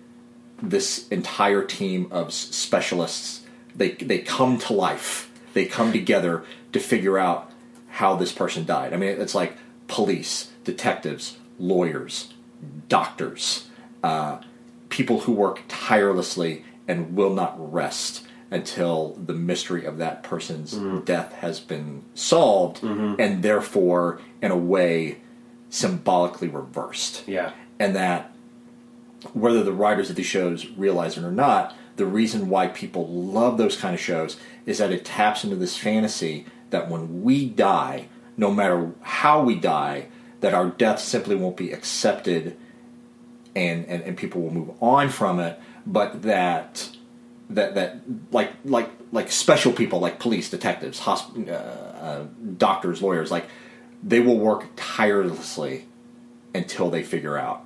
this entire team of specialists they they come to life they come together to figure out how this person died. I mean it's like police detectives lawyers doctors uh, people who work tirelessly and will not rest until the mystery of that person's death has been solved and therefore in a way symbolically reversed. Yeah. and that whether the writers of these shows realize it or not, the reason why people love those kind of shows is that it taps into this fantasy that when we die, no matter how we die, that our death simply won't be accepted and, and, and people will move on from it, but that that that like like like special people like police, detectives, hosp- uh, uh, doctors, lawyers, like they will work tirelessly until they figure out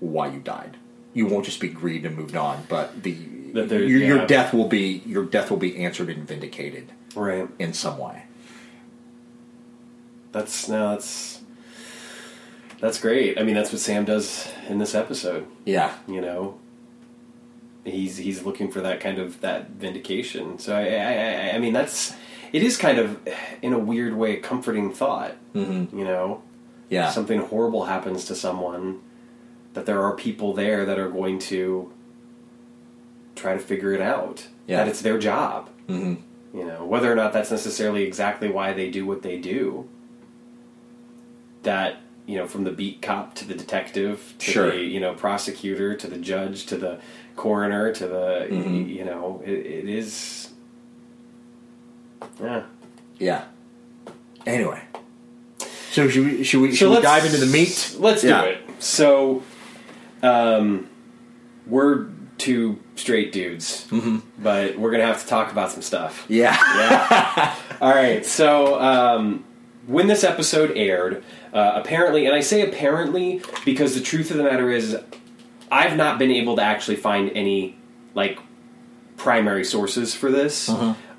why you died. You won't just be grieved and moved on, but the That there- your, yeah. your death will be your death will be answered and vindicated Right. in some way. That's no, that's that's great. I mean, that's what Sam does in this episode. Yeah, You know, he's he's looking for that kind of that vindication. So I I, I, I mean, that's it is kind of in a weird way a comforting thought. mm-hmm. You know, yeah, something horrible happens to someone, that there are people there that are going to try to figure it out. Yeah. That it's their job. hmm You know, whether or not that's necessarily exactly why they do what they do. That you know, from the beat cop to the detective to Sure. the you know prosecutor to the judge to the coroner to the Mhm. you know, it, it is. Yeah. yeah. Anyway, so should we should we, So should we dive into the meat? Let's Yeah. do it. So, um, we're two straight dudes, Mhm. but we're gonna have to talk about some stuff. Yeah, Yeah. All right. So um, when this episode aired, uh, apparently, and I say apparently because the truth of the matter is, I've not been able to actually find any like primary sources for this.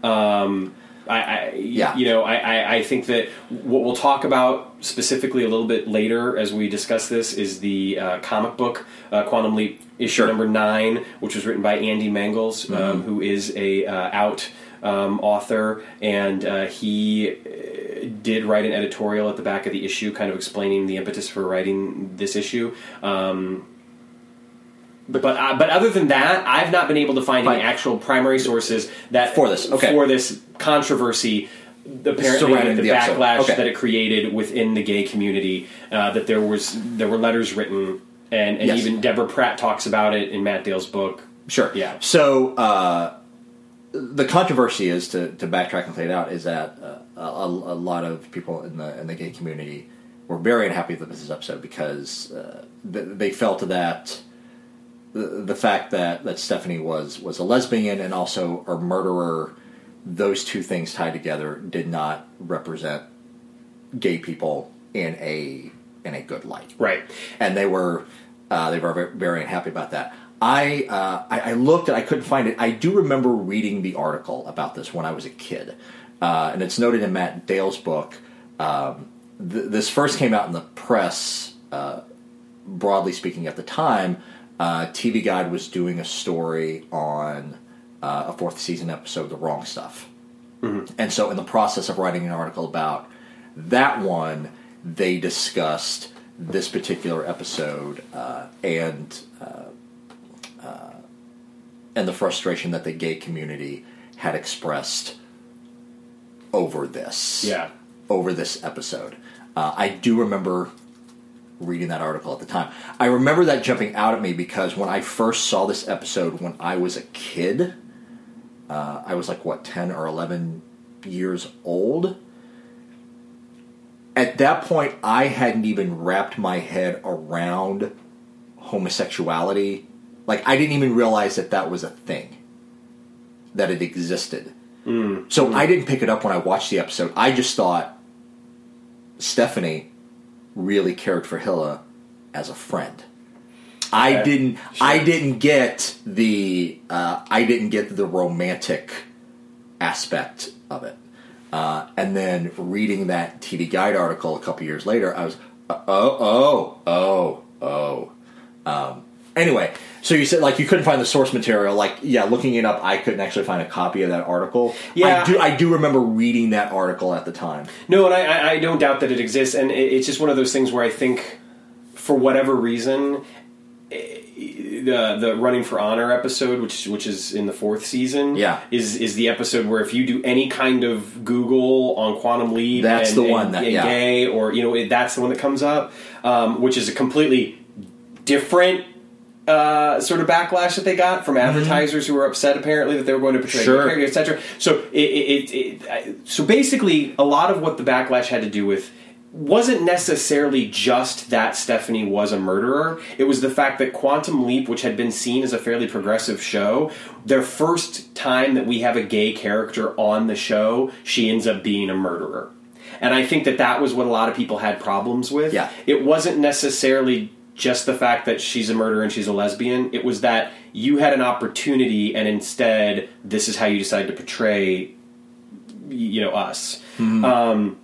Um, I, I Yeah. you know, I, I, I think that what we'll talk about specifically a little bit later as we discuss this is the uh, comic book uh, Quantum Leap issue Sure. number nine, which was written by Andy Mangels, um, who is a uh, out um, author, and uh, he uh, did write an editorial at the back of the issue, kind of explaining the impetus for writing this issue. Um, but but, uh, but other than that, I've not been able to find any actual primary sources that For this, okay. for this controversy. Apparently, Surrounding the, the episode, backlash okay. that it created within the gay community, uh, that there was there were letters written, and, and Yes. even Deborah Pratt talks about it in Matt Dale's book. Sure. Yeah. So uh, the controversy is to, to backtrack and play it out is that uh, a, a lot of people in the in the gay community were very unhappy with this episode because uh, th- they felt that the, the fact that, that Stephanie was was a lesbian and also a murderer, those two things tied together did not represent gay people in a in a good light Right. and they were uh, they were very, very unhappy about that. I, uh, I I looked and I couldn't find it. I do remember reading the article about this when I was a kid, uh, and it's noted in Matt Dale's book. Um, th- this first came out in the press, uh, broadly speaking, at the time. Uh, TV Guide was doing a story on uh, a fourth season episode, The Wrong Stuff. And so, in the process of writing an article about that one, they discussed this particular episode uh, and uh, uh, and the frustration that the gay community had expressed over this Yeah. over this episode. Uh, I do remember reading that article at the time. I remember that jumping out at me because when I first saw this episode when I was a kid, uh, I was like, what, 10 or 11 years old? At that point, I hadn't even wrapped my head around homosexuality. Like, I didn't even realize that that was a thing, that it existed. So I didn't pick it up when I watched the episode. I just thought Stephanie really cared for Hilla as a friend. I didn't. I didn't get the. Uh, I didn't get the romantic aspect of it. Uh, and then reading that TV Guide article a couple years later, I was, uh, oh, oh, oh, oh. Um, anyway, so you said like you couldn't find the source material. Like, yeah, looking it up, I couldn't actually find a copy of that article. Yeah. I do. I do remember reading that article at the time. No, and I, I, I don't doubt that it exists, and it's just one of those things where I think, for whatever reason, eh, the the running for honor episode, which which is in the fourth season, Yeah. is is the episode where if you do any kind of Google on quantum leap, That's and, the one and- that- and yeah. gay, or you know, it, that's the one that comes up, um, which is a completely different uh, sort of backlash that they got from advertisers who were upset apparently that they were going to portray Sure. the character, etc. So it, it, it, it, so basically, a lot of what the backlash had to do with wasn't necessarily just that Stephanie was a murderer. It was the fact that Quantum Leap, which had been seen as a fairly progressive show, their first time that we have a gay character on the show, she ends up being a murderer. And I think that that was what a lot of people had problems with. Yeah. It wasn't necessarily just the fact that she's a murderer and she's a lesbian. It was that you had an opportunity and instead this is how you decided to portray you know us. Um,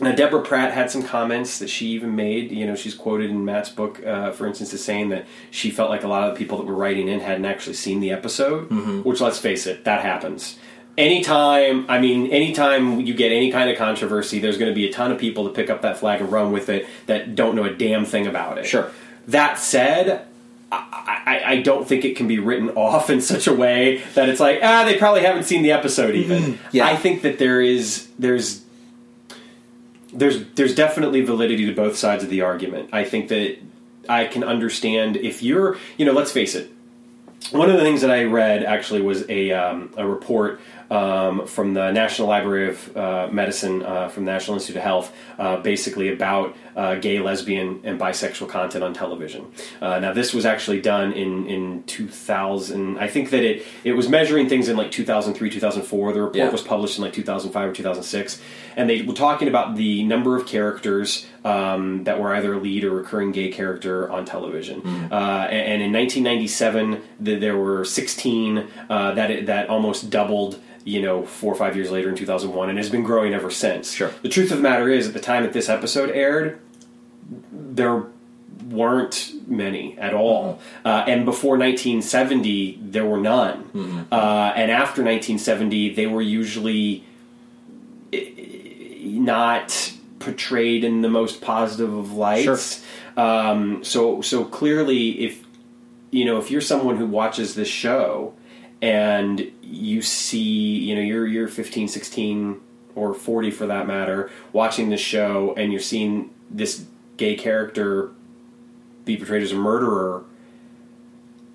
now, Deborah Pratt had some comments that she even made. You know, she's quoted in Matt's book, uh, for instance, as saying that she felt like a lot of the people that were writing in hadn't actually seen the episode. Which, let's face it, that happens. Anytime, I mean, anytime you get any kind of controversy, there's going to be a ton of people that pick up that flag and run with it that don't know a damn thing about it. Sure. That said, I, I, I don't think it can be written off in such a way that it's like ah they probably haven't seen the episode even. Yeah. I think that there is there's there's there's definitely validity to both sides of the argument. I think that I can understand if you're you know let's face it. One of the things that I read actually was a um, a report um, from the National Library of uh, Medicine uh, from the National Institute of Health, uh, basically about uh, gay, lesbian, and bisexual content on television. Uh, now, this was actually done in in 2000. I think that it it was measuring things in like 2003, 2004. The report Yeah. was published in like 2005 or 2006, and they were talking about the number of characters um, that were either a lead or recurring gay character on television. Uh, and, and in 1997, the, there were 16 uh, that it, that almost doubled. You know, four or five years later in 2001, and has been growing ever since. Sure. The truth of the matter is, at the time that this episode aired, there weren't many at all. Uh, and before 1970, there were none. Uh, and after 1970, they were usually eh, not portrayed in the most positive of lights. Um, so, so clearly, if you know, if you're someone who watches this show and you see, you know, you're you're 15, 16 or 40 for that matter, watching this show and you're seeing this gay character be portrayed as a murderer,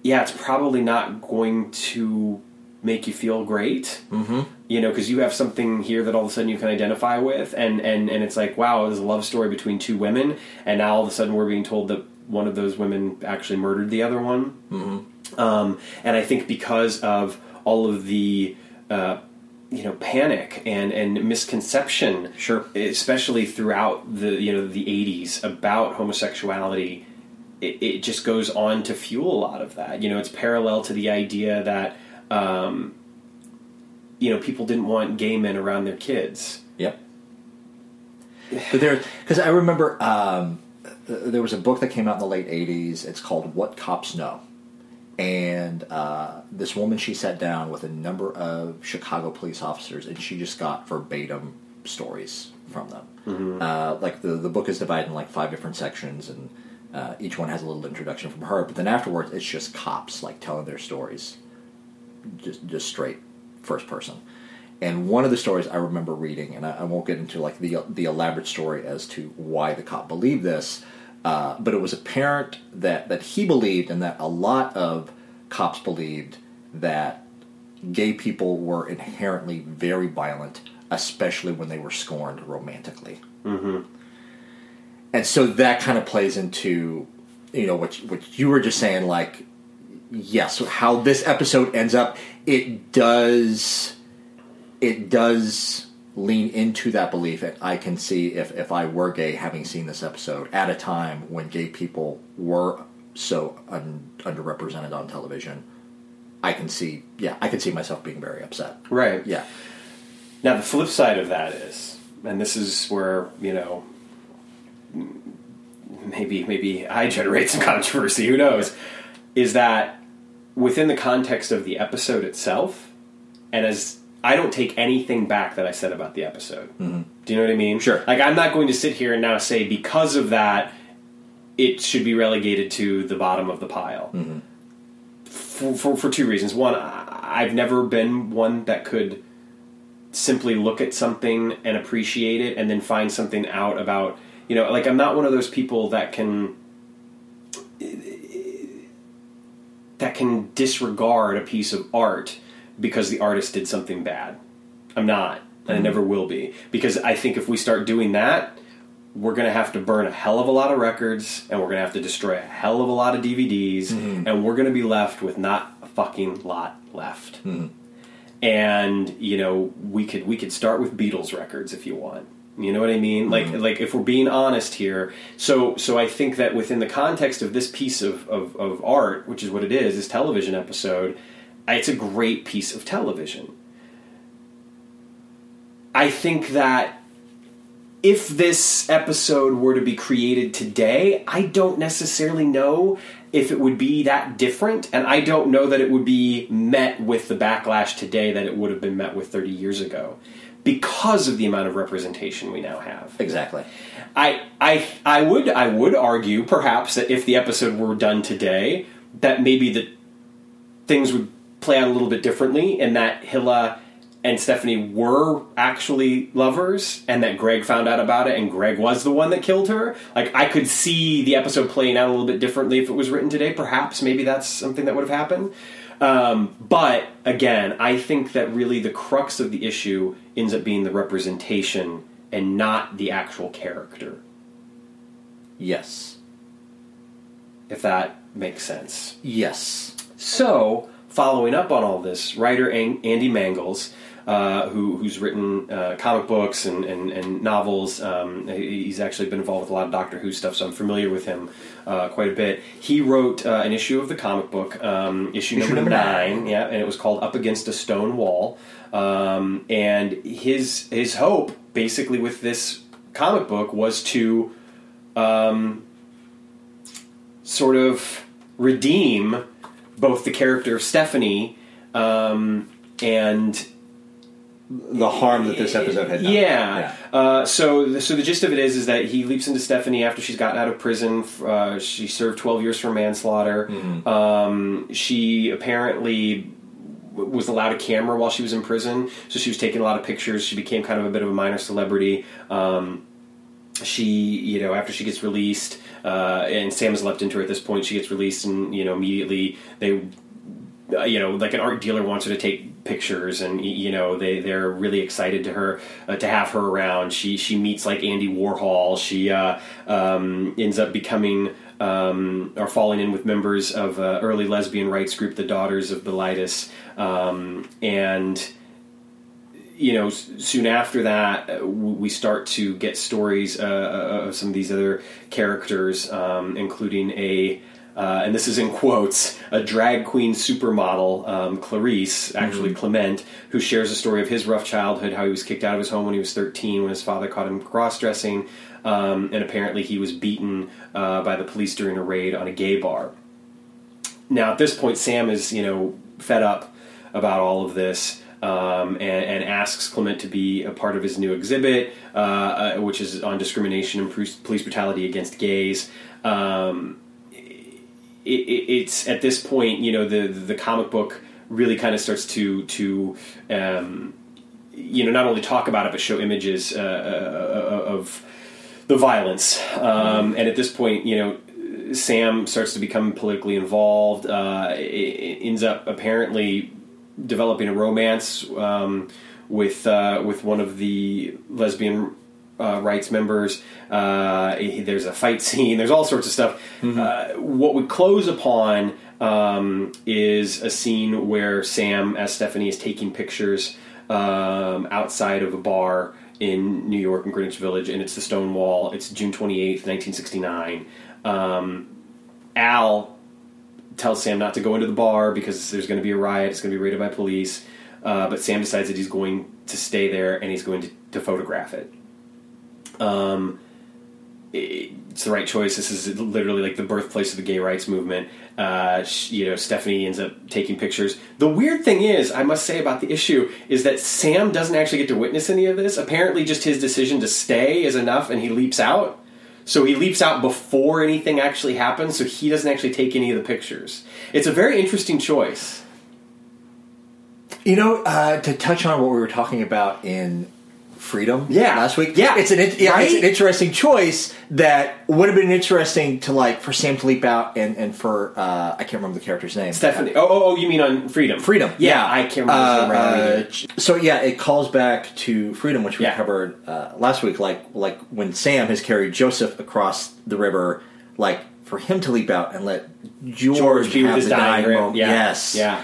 yeah, it's probably not going to make you feel great. Mm-hmm. You know, because you have something here that all of a sudden you can identify with, and and and it's like, wow, there's a love story between two women, and now all of a sudden we're being told that one of those women actually murdered the other one. Mm-hmm. Um, and I think because of all of the uh, you know panic and and misconception, Sure. especially throughout the you know the '80s about homosexuality it, it just goes on to fuel a lot of that. You know, it's parallel to the idea that um, you know people didn't want gay men around their kids. Yep. But there, because I remember um, there was a book that came out in the late '80s. It's called "What Cops Know," and uh, this woman she sat down with a number of Chicago police officers, and she just got verbatim stories from them. Uh, like the the book is divided in like five different sections, and uh, each one has a little introduction from her. But then afterwards, it's just cops like telling their stories, just just straight first person. And one of the stories I remember reading, and I, I won't get into like the the elaborate story as to why the cop believed this, uh, but it was apparent that that he believed, and that a lot of cops believed that gay people were inherently very violent, especially when they were scorned romantically. Mm-hmm. And so that kind of plays into you know what what you were just saying, like yes, how this episode ends up, it does it does lean into that belief and I can see if, if I were gay having seen this episode at a time when gay people were so un, underrepresented on television I can see yeah I can see myself being very upset Right. yeah Now the flip side of that is, and this is where you know maybe maybe I generate some controversy. Who knows? Is that within the context of the episode itself, and as I don't take anything back that I said about the episode. Mm-hmm. Do you know what I mean? Sure. Like I'm not going to sit here and now say because of that it should be relegated to the bottom of the pile. Mm-hmm. For, for for two reasons. One, I've never been one that could simply look at something and appreciate it and then find something out about you know like i'm not one of those people that can that can disregard a piece of art because the artist did something bad. I'm not, and I mm-hmm. never will be because I think if we start doing that, we're going to have to burn a hell of a lot of records and we're going to have to destroy a hell of a lot of DVDs mm-hmm. and we're going to be left with not a fucking lot left. Mm-hmm. And you know, we could we could start with Beatles records if you want. You know what I mean? Like like if we're being honest here. So so I think that within the context of this piece of, of, of art, which is what it is, this television episode, it's a great piece of television. I think that if this episode were to be created today, I don't necessarily know if it would be that different, and I don't know that it would be met with the backlash today that it would have been met with 30 years ago because of the amount of representation we now have. Exactly. I, I, I would, I would argue perhaps that if the episode were done today, that maybe the things would play out a little bit differently, in that Hilla and Stephanie were actually lovers, and that Greg found out about it, and Greg was the one that killed her. Like I could see the episode playing out a little bit differently if it was written today. Perhaps maybe that's something that would have happened. Um, but again, I think that really the crux of the issue ends up being the representation and not the actual character. Yes. If that makes sense. Yes. So, following up on all this, writer Andy Mangels, uh, who, who's written uh, comic books and, and, and novels, um, he's actually been involved with a lot of Doctor Who stuff, so I'm familiar with him uh, quite a bit. He wrote uh, an issue of the comic book, um, issue, Issue number, nine, nine. yeah, and it was called Up Against a Stonewall. Um, and his his hope, basically, with this comic book was to um, sort of redeem both the character of Stephanie um, and The harm that this episode had done. yeah. Uh, so, the, so the gist of it is, is that he leaps into Stephanie after she's gotten out of prison. Uh, she served twelve years for manslaughter. Um, she apparently w- was allowed a camera while she was in prison, so she was taking a lot of pictures. She became kind of a bit of a minor celebrity. Um, she, you know, after she gets released, uh, and Sam has leapt into her at this point. She gets released, and you know, immediately they uh, you know, like an art dealer wants her to take pictures, and you know, they they're really excited to her uh, to have her around. She she meets like Andy Warhol. She uh, um, ends up becoming um, or falling in with members of uh, early lesbian rights group, the Daughters of Bilitis, um, and you know, soon after that, uh, we start to get stories uh, uh, of some of these other characters, um, including a, uh, and this is in quotes, a drag queen supermodel, um, Clarice, actually Clement, who shares a story of his rough childhood, how he was kicked out of his home when he was 13 when his father caught him cross dressing, um, and apparently he was beaten uh, by the police during a raid on a gay bar. Now, at this point, Sam is, you know, fed up about all of this um, and, and asks Clement to be a part of his new exhibit, uh, uh, which is on discrimination and police brutality against gays. Um, it, it, it's at this point, you know, the the comic book really kind of starts to to um, you know not only talk about it but show images uh, uh, of the violence. Um, and at this point, you know, Sam starts to become politically involved. Uh, ends up apparently developing a romance um, with uh, with one of the lesbian uh, rights members. Uh, there's a fight scene. There's all sorts of stuff. Uh, what we close upon um, is a scene where Sam, as Stephanie, is taking pictures um, outside of a bar in New York in Greenwich Village, and it's the Stonewall. It's June 28th, 1969. Um, Al tells Sam not to go into the bar because there's going to be a riot. It's going to be raided by police. Uh, but Sam decides that he's going to stay there and he's going to, to photograph it. Um, it's the right choice. This is literally like the birthplace of the gay rights movement. Uh, sh- you know, Stephanie ends up taking pictures. The weird thing is, I must say about the issue is that Sam doesn't actually get to witness any of this. Apparently, just his decision to stay is enough, and he leaps out. So he leaps out before anything actually happens. So he doesn't actually take any of the pictures. It's a very interesting choice. You know, uh, to touch on what we were talking about in freedom. Yeah. last week. Yeah. it's an in- yeah, it's an interesting choice that would have been interesting to like for Sam to leap out and and for uh, I can't remember the character's name. Stephanie. Oh, oh, oh, you mean on Freedom? Freedom. Yeah, I can't remember name right Uh, so yeah, it calls back to freedom, which we Yeah. covered uh, last week. Like like when Sam has carried Joseph across the river, like for him to leap out and let George, George be with have his the dying grip. moment. Yeah. Yes. Yeah.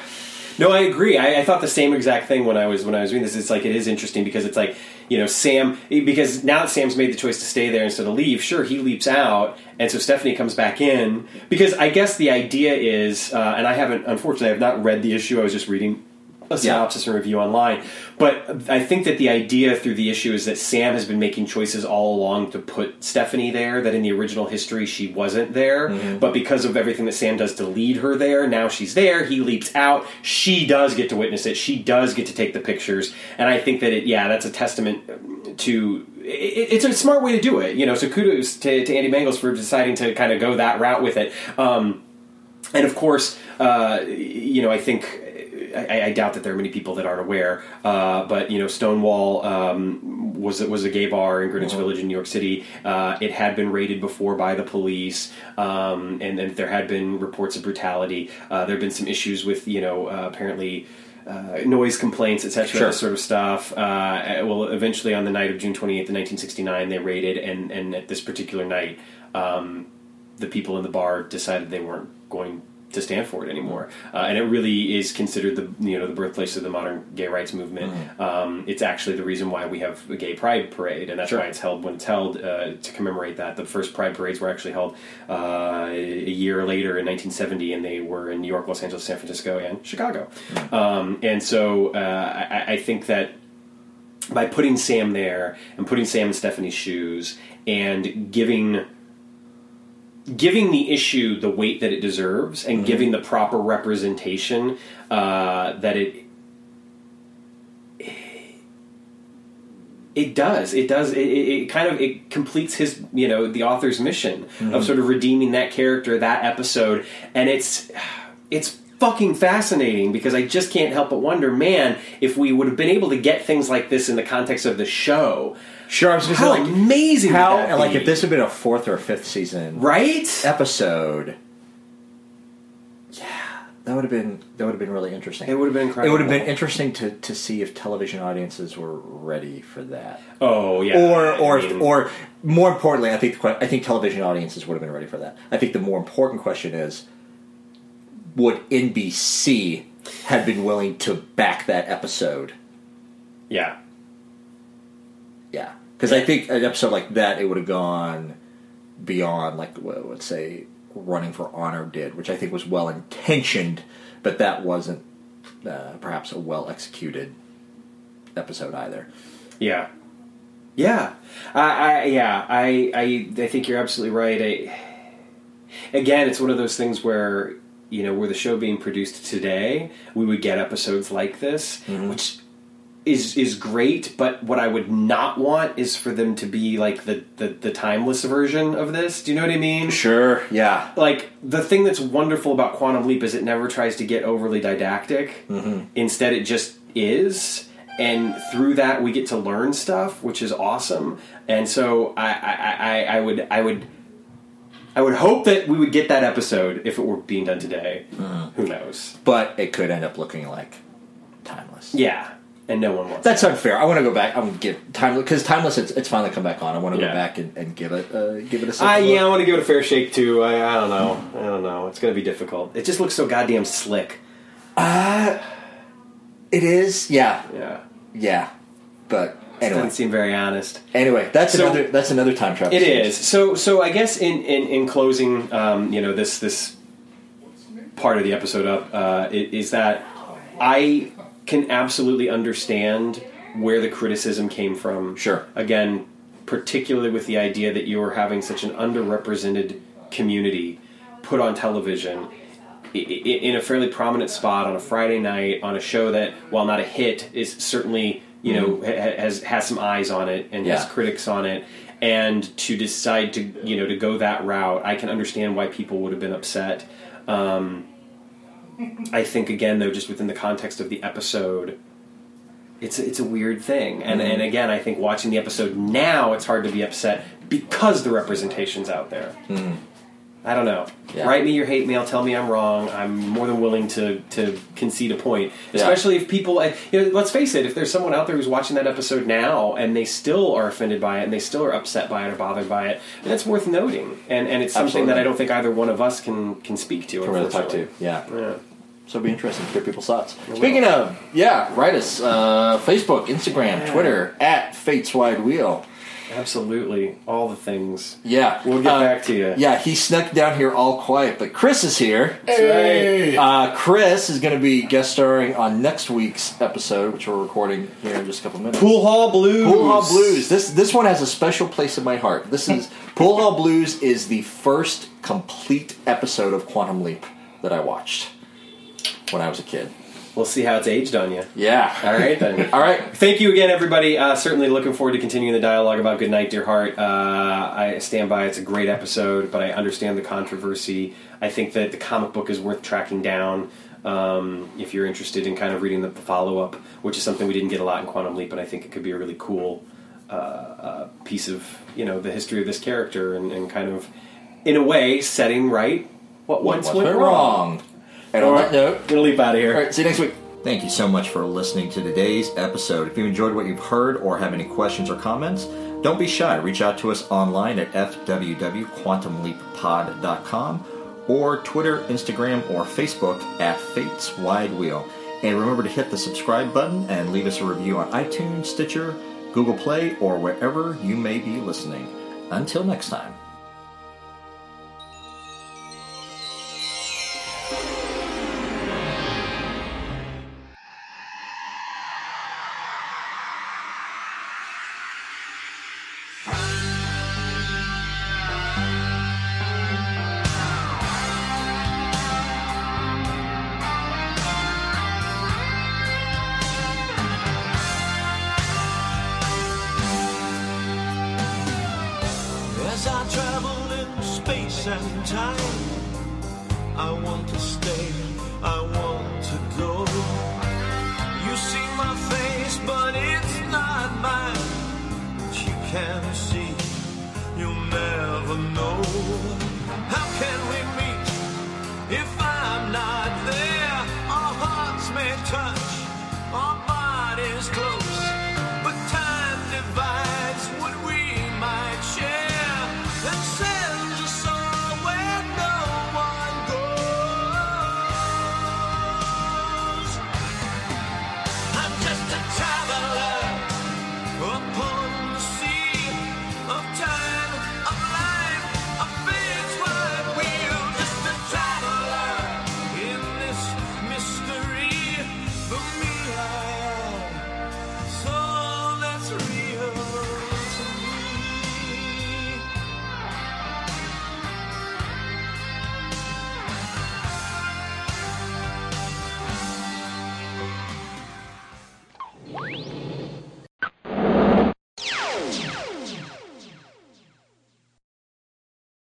No, I agree. I, I thought the same exact thing when I was when I was reading this. It's like it is interesting because it's like you know Sam because now that Sam's made the choice to stay there instead of leave. Sure, he leaps out, and so Stephanie comes back in because I guess the idea is, uh, and I haven't unfortunately I have not read the issue. I was just reading a synopsis and review online. But I think that the idea through the issue is that Sam has been making choices all along to put Stephanie there, that in the original history she wasn't there. But because of everything that Sam does to lead her there, now she's there. He leaps out. She does get to witness it. She does get to take the pictures. And I think that it, yeah, that's a testament to. It's a smart way to do it, you know. So kudos to, to Andy Mangels for deciding to kind of go that route with it. Um, and of course, uh, you know, I think I, I doubt that there are many people that aren't aware. Uh, but you know, Stonewall um, was was a gay bar in Greenwich Village in New York City. Uh, it had been raided before by the police, um, and then there had been reports of brutality. Uh, there had been some issues with you know uh, apparently. Uh, noise complaints, etc., Sure. sort of stuff. Uh, well, eventually, on the night of June twenty eighth, nineteen sixty nine, they raided, and and at this particular night, um, the people in the bar decided they weren't going to stand for it anymore, uh, and it really is considered the you know the birthplace of the modern gay rights movement. Um, it's actually the reason why we have a gay pride parade, and that's Sure. why it's held when it's held uh, to commemorate that. The first pride parades were actually held uh, a year later in 1970, and they were in New York, Los Angeles, San Francisco, and Chicago. Um, and so uh, I, I think that by putting Sam there and putting Sam in Stephanie's shoes and giving giving the issue the weight that it deserves and giving the proper representation uh, that it it does. It does. It, it, it kind of it completes his you know the author's mission of sort of redeeming that character that episode. And it's it's fucking fascinating because I just can't help but wonder man if we would have been able to get things like this in the context of the show Sure, I was how like amazing how like if this had been a fourth or fifth season right episode. Yeah, that would have been that would have been really interesting. it would have been It would have been interesting to, to see if television audiences were ready for that, oh yeah or or I mean- or more importantly, I think the I think television audiences would have been ready for that. I think the more important question is, would NBC have been willing to back that episode? yeah Yeah, because I think an episode like that it would have gone beyond like what let's say running for honor did, which I think was well intentioned, but that wasn't uh, perhaps a well executed episode either. Yeah, yeah, I, I yeah, I, I, I think you're absolutely right. I, again, it's one of those things where you know, were the show being produced today, we would get episodes like this, mm-hmm. which is is great. But what I would not want is for them to be like the, the the timeless version of this. Do you know what I mean? Sure. Yeah. like the thing that's wonderful about quantum leap is it never tries to get overly didactic mm-hmm. instead it just is and through that we get to learn stuff which is awesome and so I, I, I, I would i would i would hope that we would get that episode if it were being done today who knows But it could end up looking like timeless. yeah and no one wants That's unfair. I want to go back. I want to give time because timeless. It's, it's finally come back on. I want to Yeah. go back and, and give it uh, give it a. Yeah, I want to give it a fair shake too. I, I don't know. I don't know. It's going to be difficult. It just looks so goddamn slick. It is. Yeah. Yeah, Yeah. But anyway, doesn't seem very honest. anyway, that's So- another that's another time travel. It series. is. So so I guess in in, in closing, um, you know, this this part of the episode up uh, is that I can absolutely understand where the criticism came from. Sure. Again, particularly with the idea that you are having such an underrepresented community put on television in a fairly prominent spot on a Friday night on a show that, while not a hit, is certainly you know has has some eyes on it and has Mm-hmm. Critics on it. And to decide to you know to go that route, I can understand why people would have been upset. Um, I think again though, just within the context of the episode, it's it's a weird thing. And Mm-hmm. and again, I think watching the episode now, it's hard to be upset because the representation's out there. I don't know. Yeah. Write me your hate mail. Tell me I'm wrong. I'm more than willing to to concede a point, Yeah. especially if people. You know, let's face it. If there's someone out there who's watching that episode now and they still are offended by it and they still are upset by it or bothered by it, that's worth noting. And and it's something Absolutely. that I don't think either one of us can can speak to. Can really talk to. Yeah. Yeah. So it'll be interesting to hear people's thoughts. Speaking of, yeah, write us. Uh, Facebook, Instagram, Twitter, at Fates Wide Wheel. Absolutely, all the things. Yeah. We'll get Uh, back to you. Yeah, he snuck down here all quiet, but Chris is here. That's right. Uh, Chris is going to be guest starring on next week's episode, which we're recording here in just a couple minutes. Pool Hall Blues. Pool Hall Blues. This this one has a special place in my heart. This is Pool Hall Blues is the first complete episode of Quantum Leap that I watched when I was a kid. We'll see how it's aged on you. Yeah. All right then. All right. Thank you again, everybody. Uh, certainly looking forward to continuing the dialogue about Good Night, Dear Heart. Uh, I stand by. It's a great episode, but I understand the controversy. I think that the comic book is worth tracking down um, if you're interested in kind of reading the follow up, which is something we didn't get a lot in Quantum Leap, but I think it could be a really cool uh, uh, piece of you know the history of this character and, and kind of, in a way, setting right what once went went wrong? And on that note, gonna leap out of here. All right, see you next week. Thank you so much for listening to today's episode. If you enjoyed what you've heard or have any questions or comments, don't be shy. Reach out to us online at fwwquantumleappod.com or Twitter, Instagram, or Facebook at Fates Wide Wheel. And remember to hit the subscribe button and leave us a review on iTunes, Stitcher, Google Play, or wherever you may be listening. Until next time.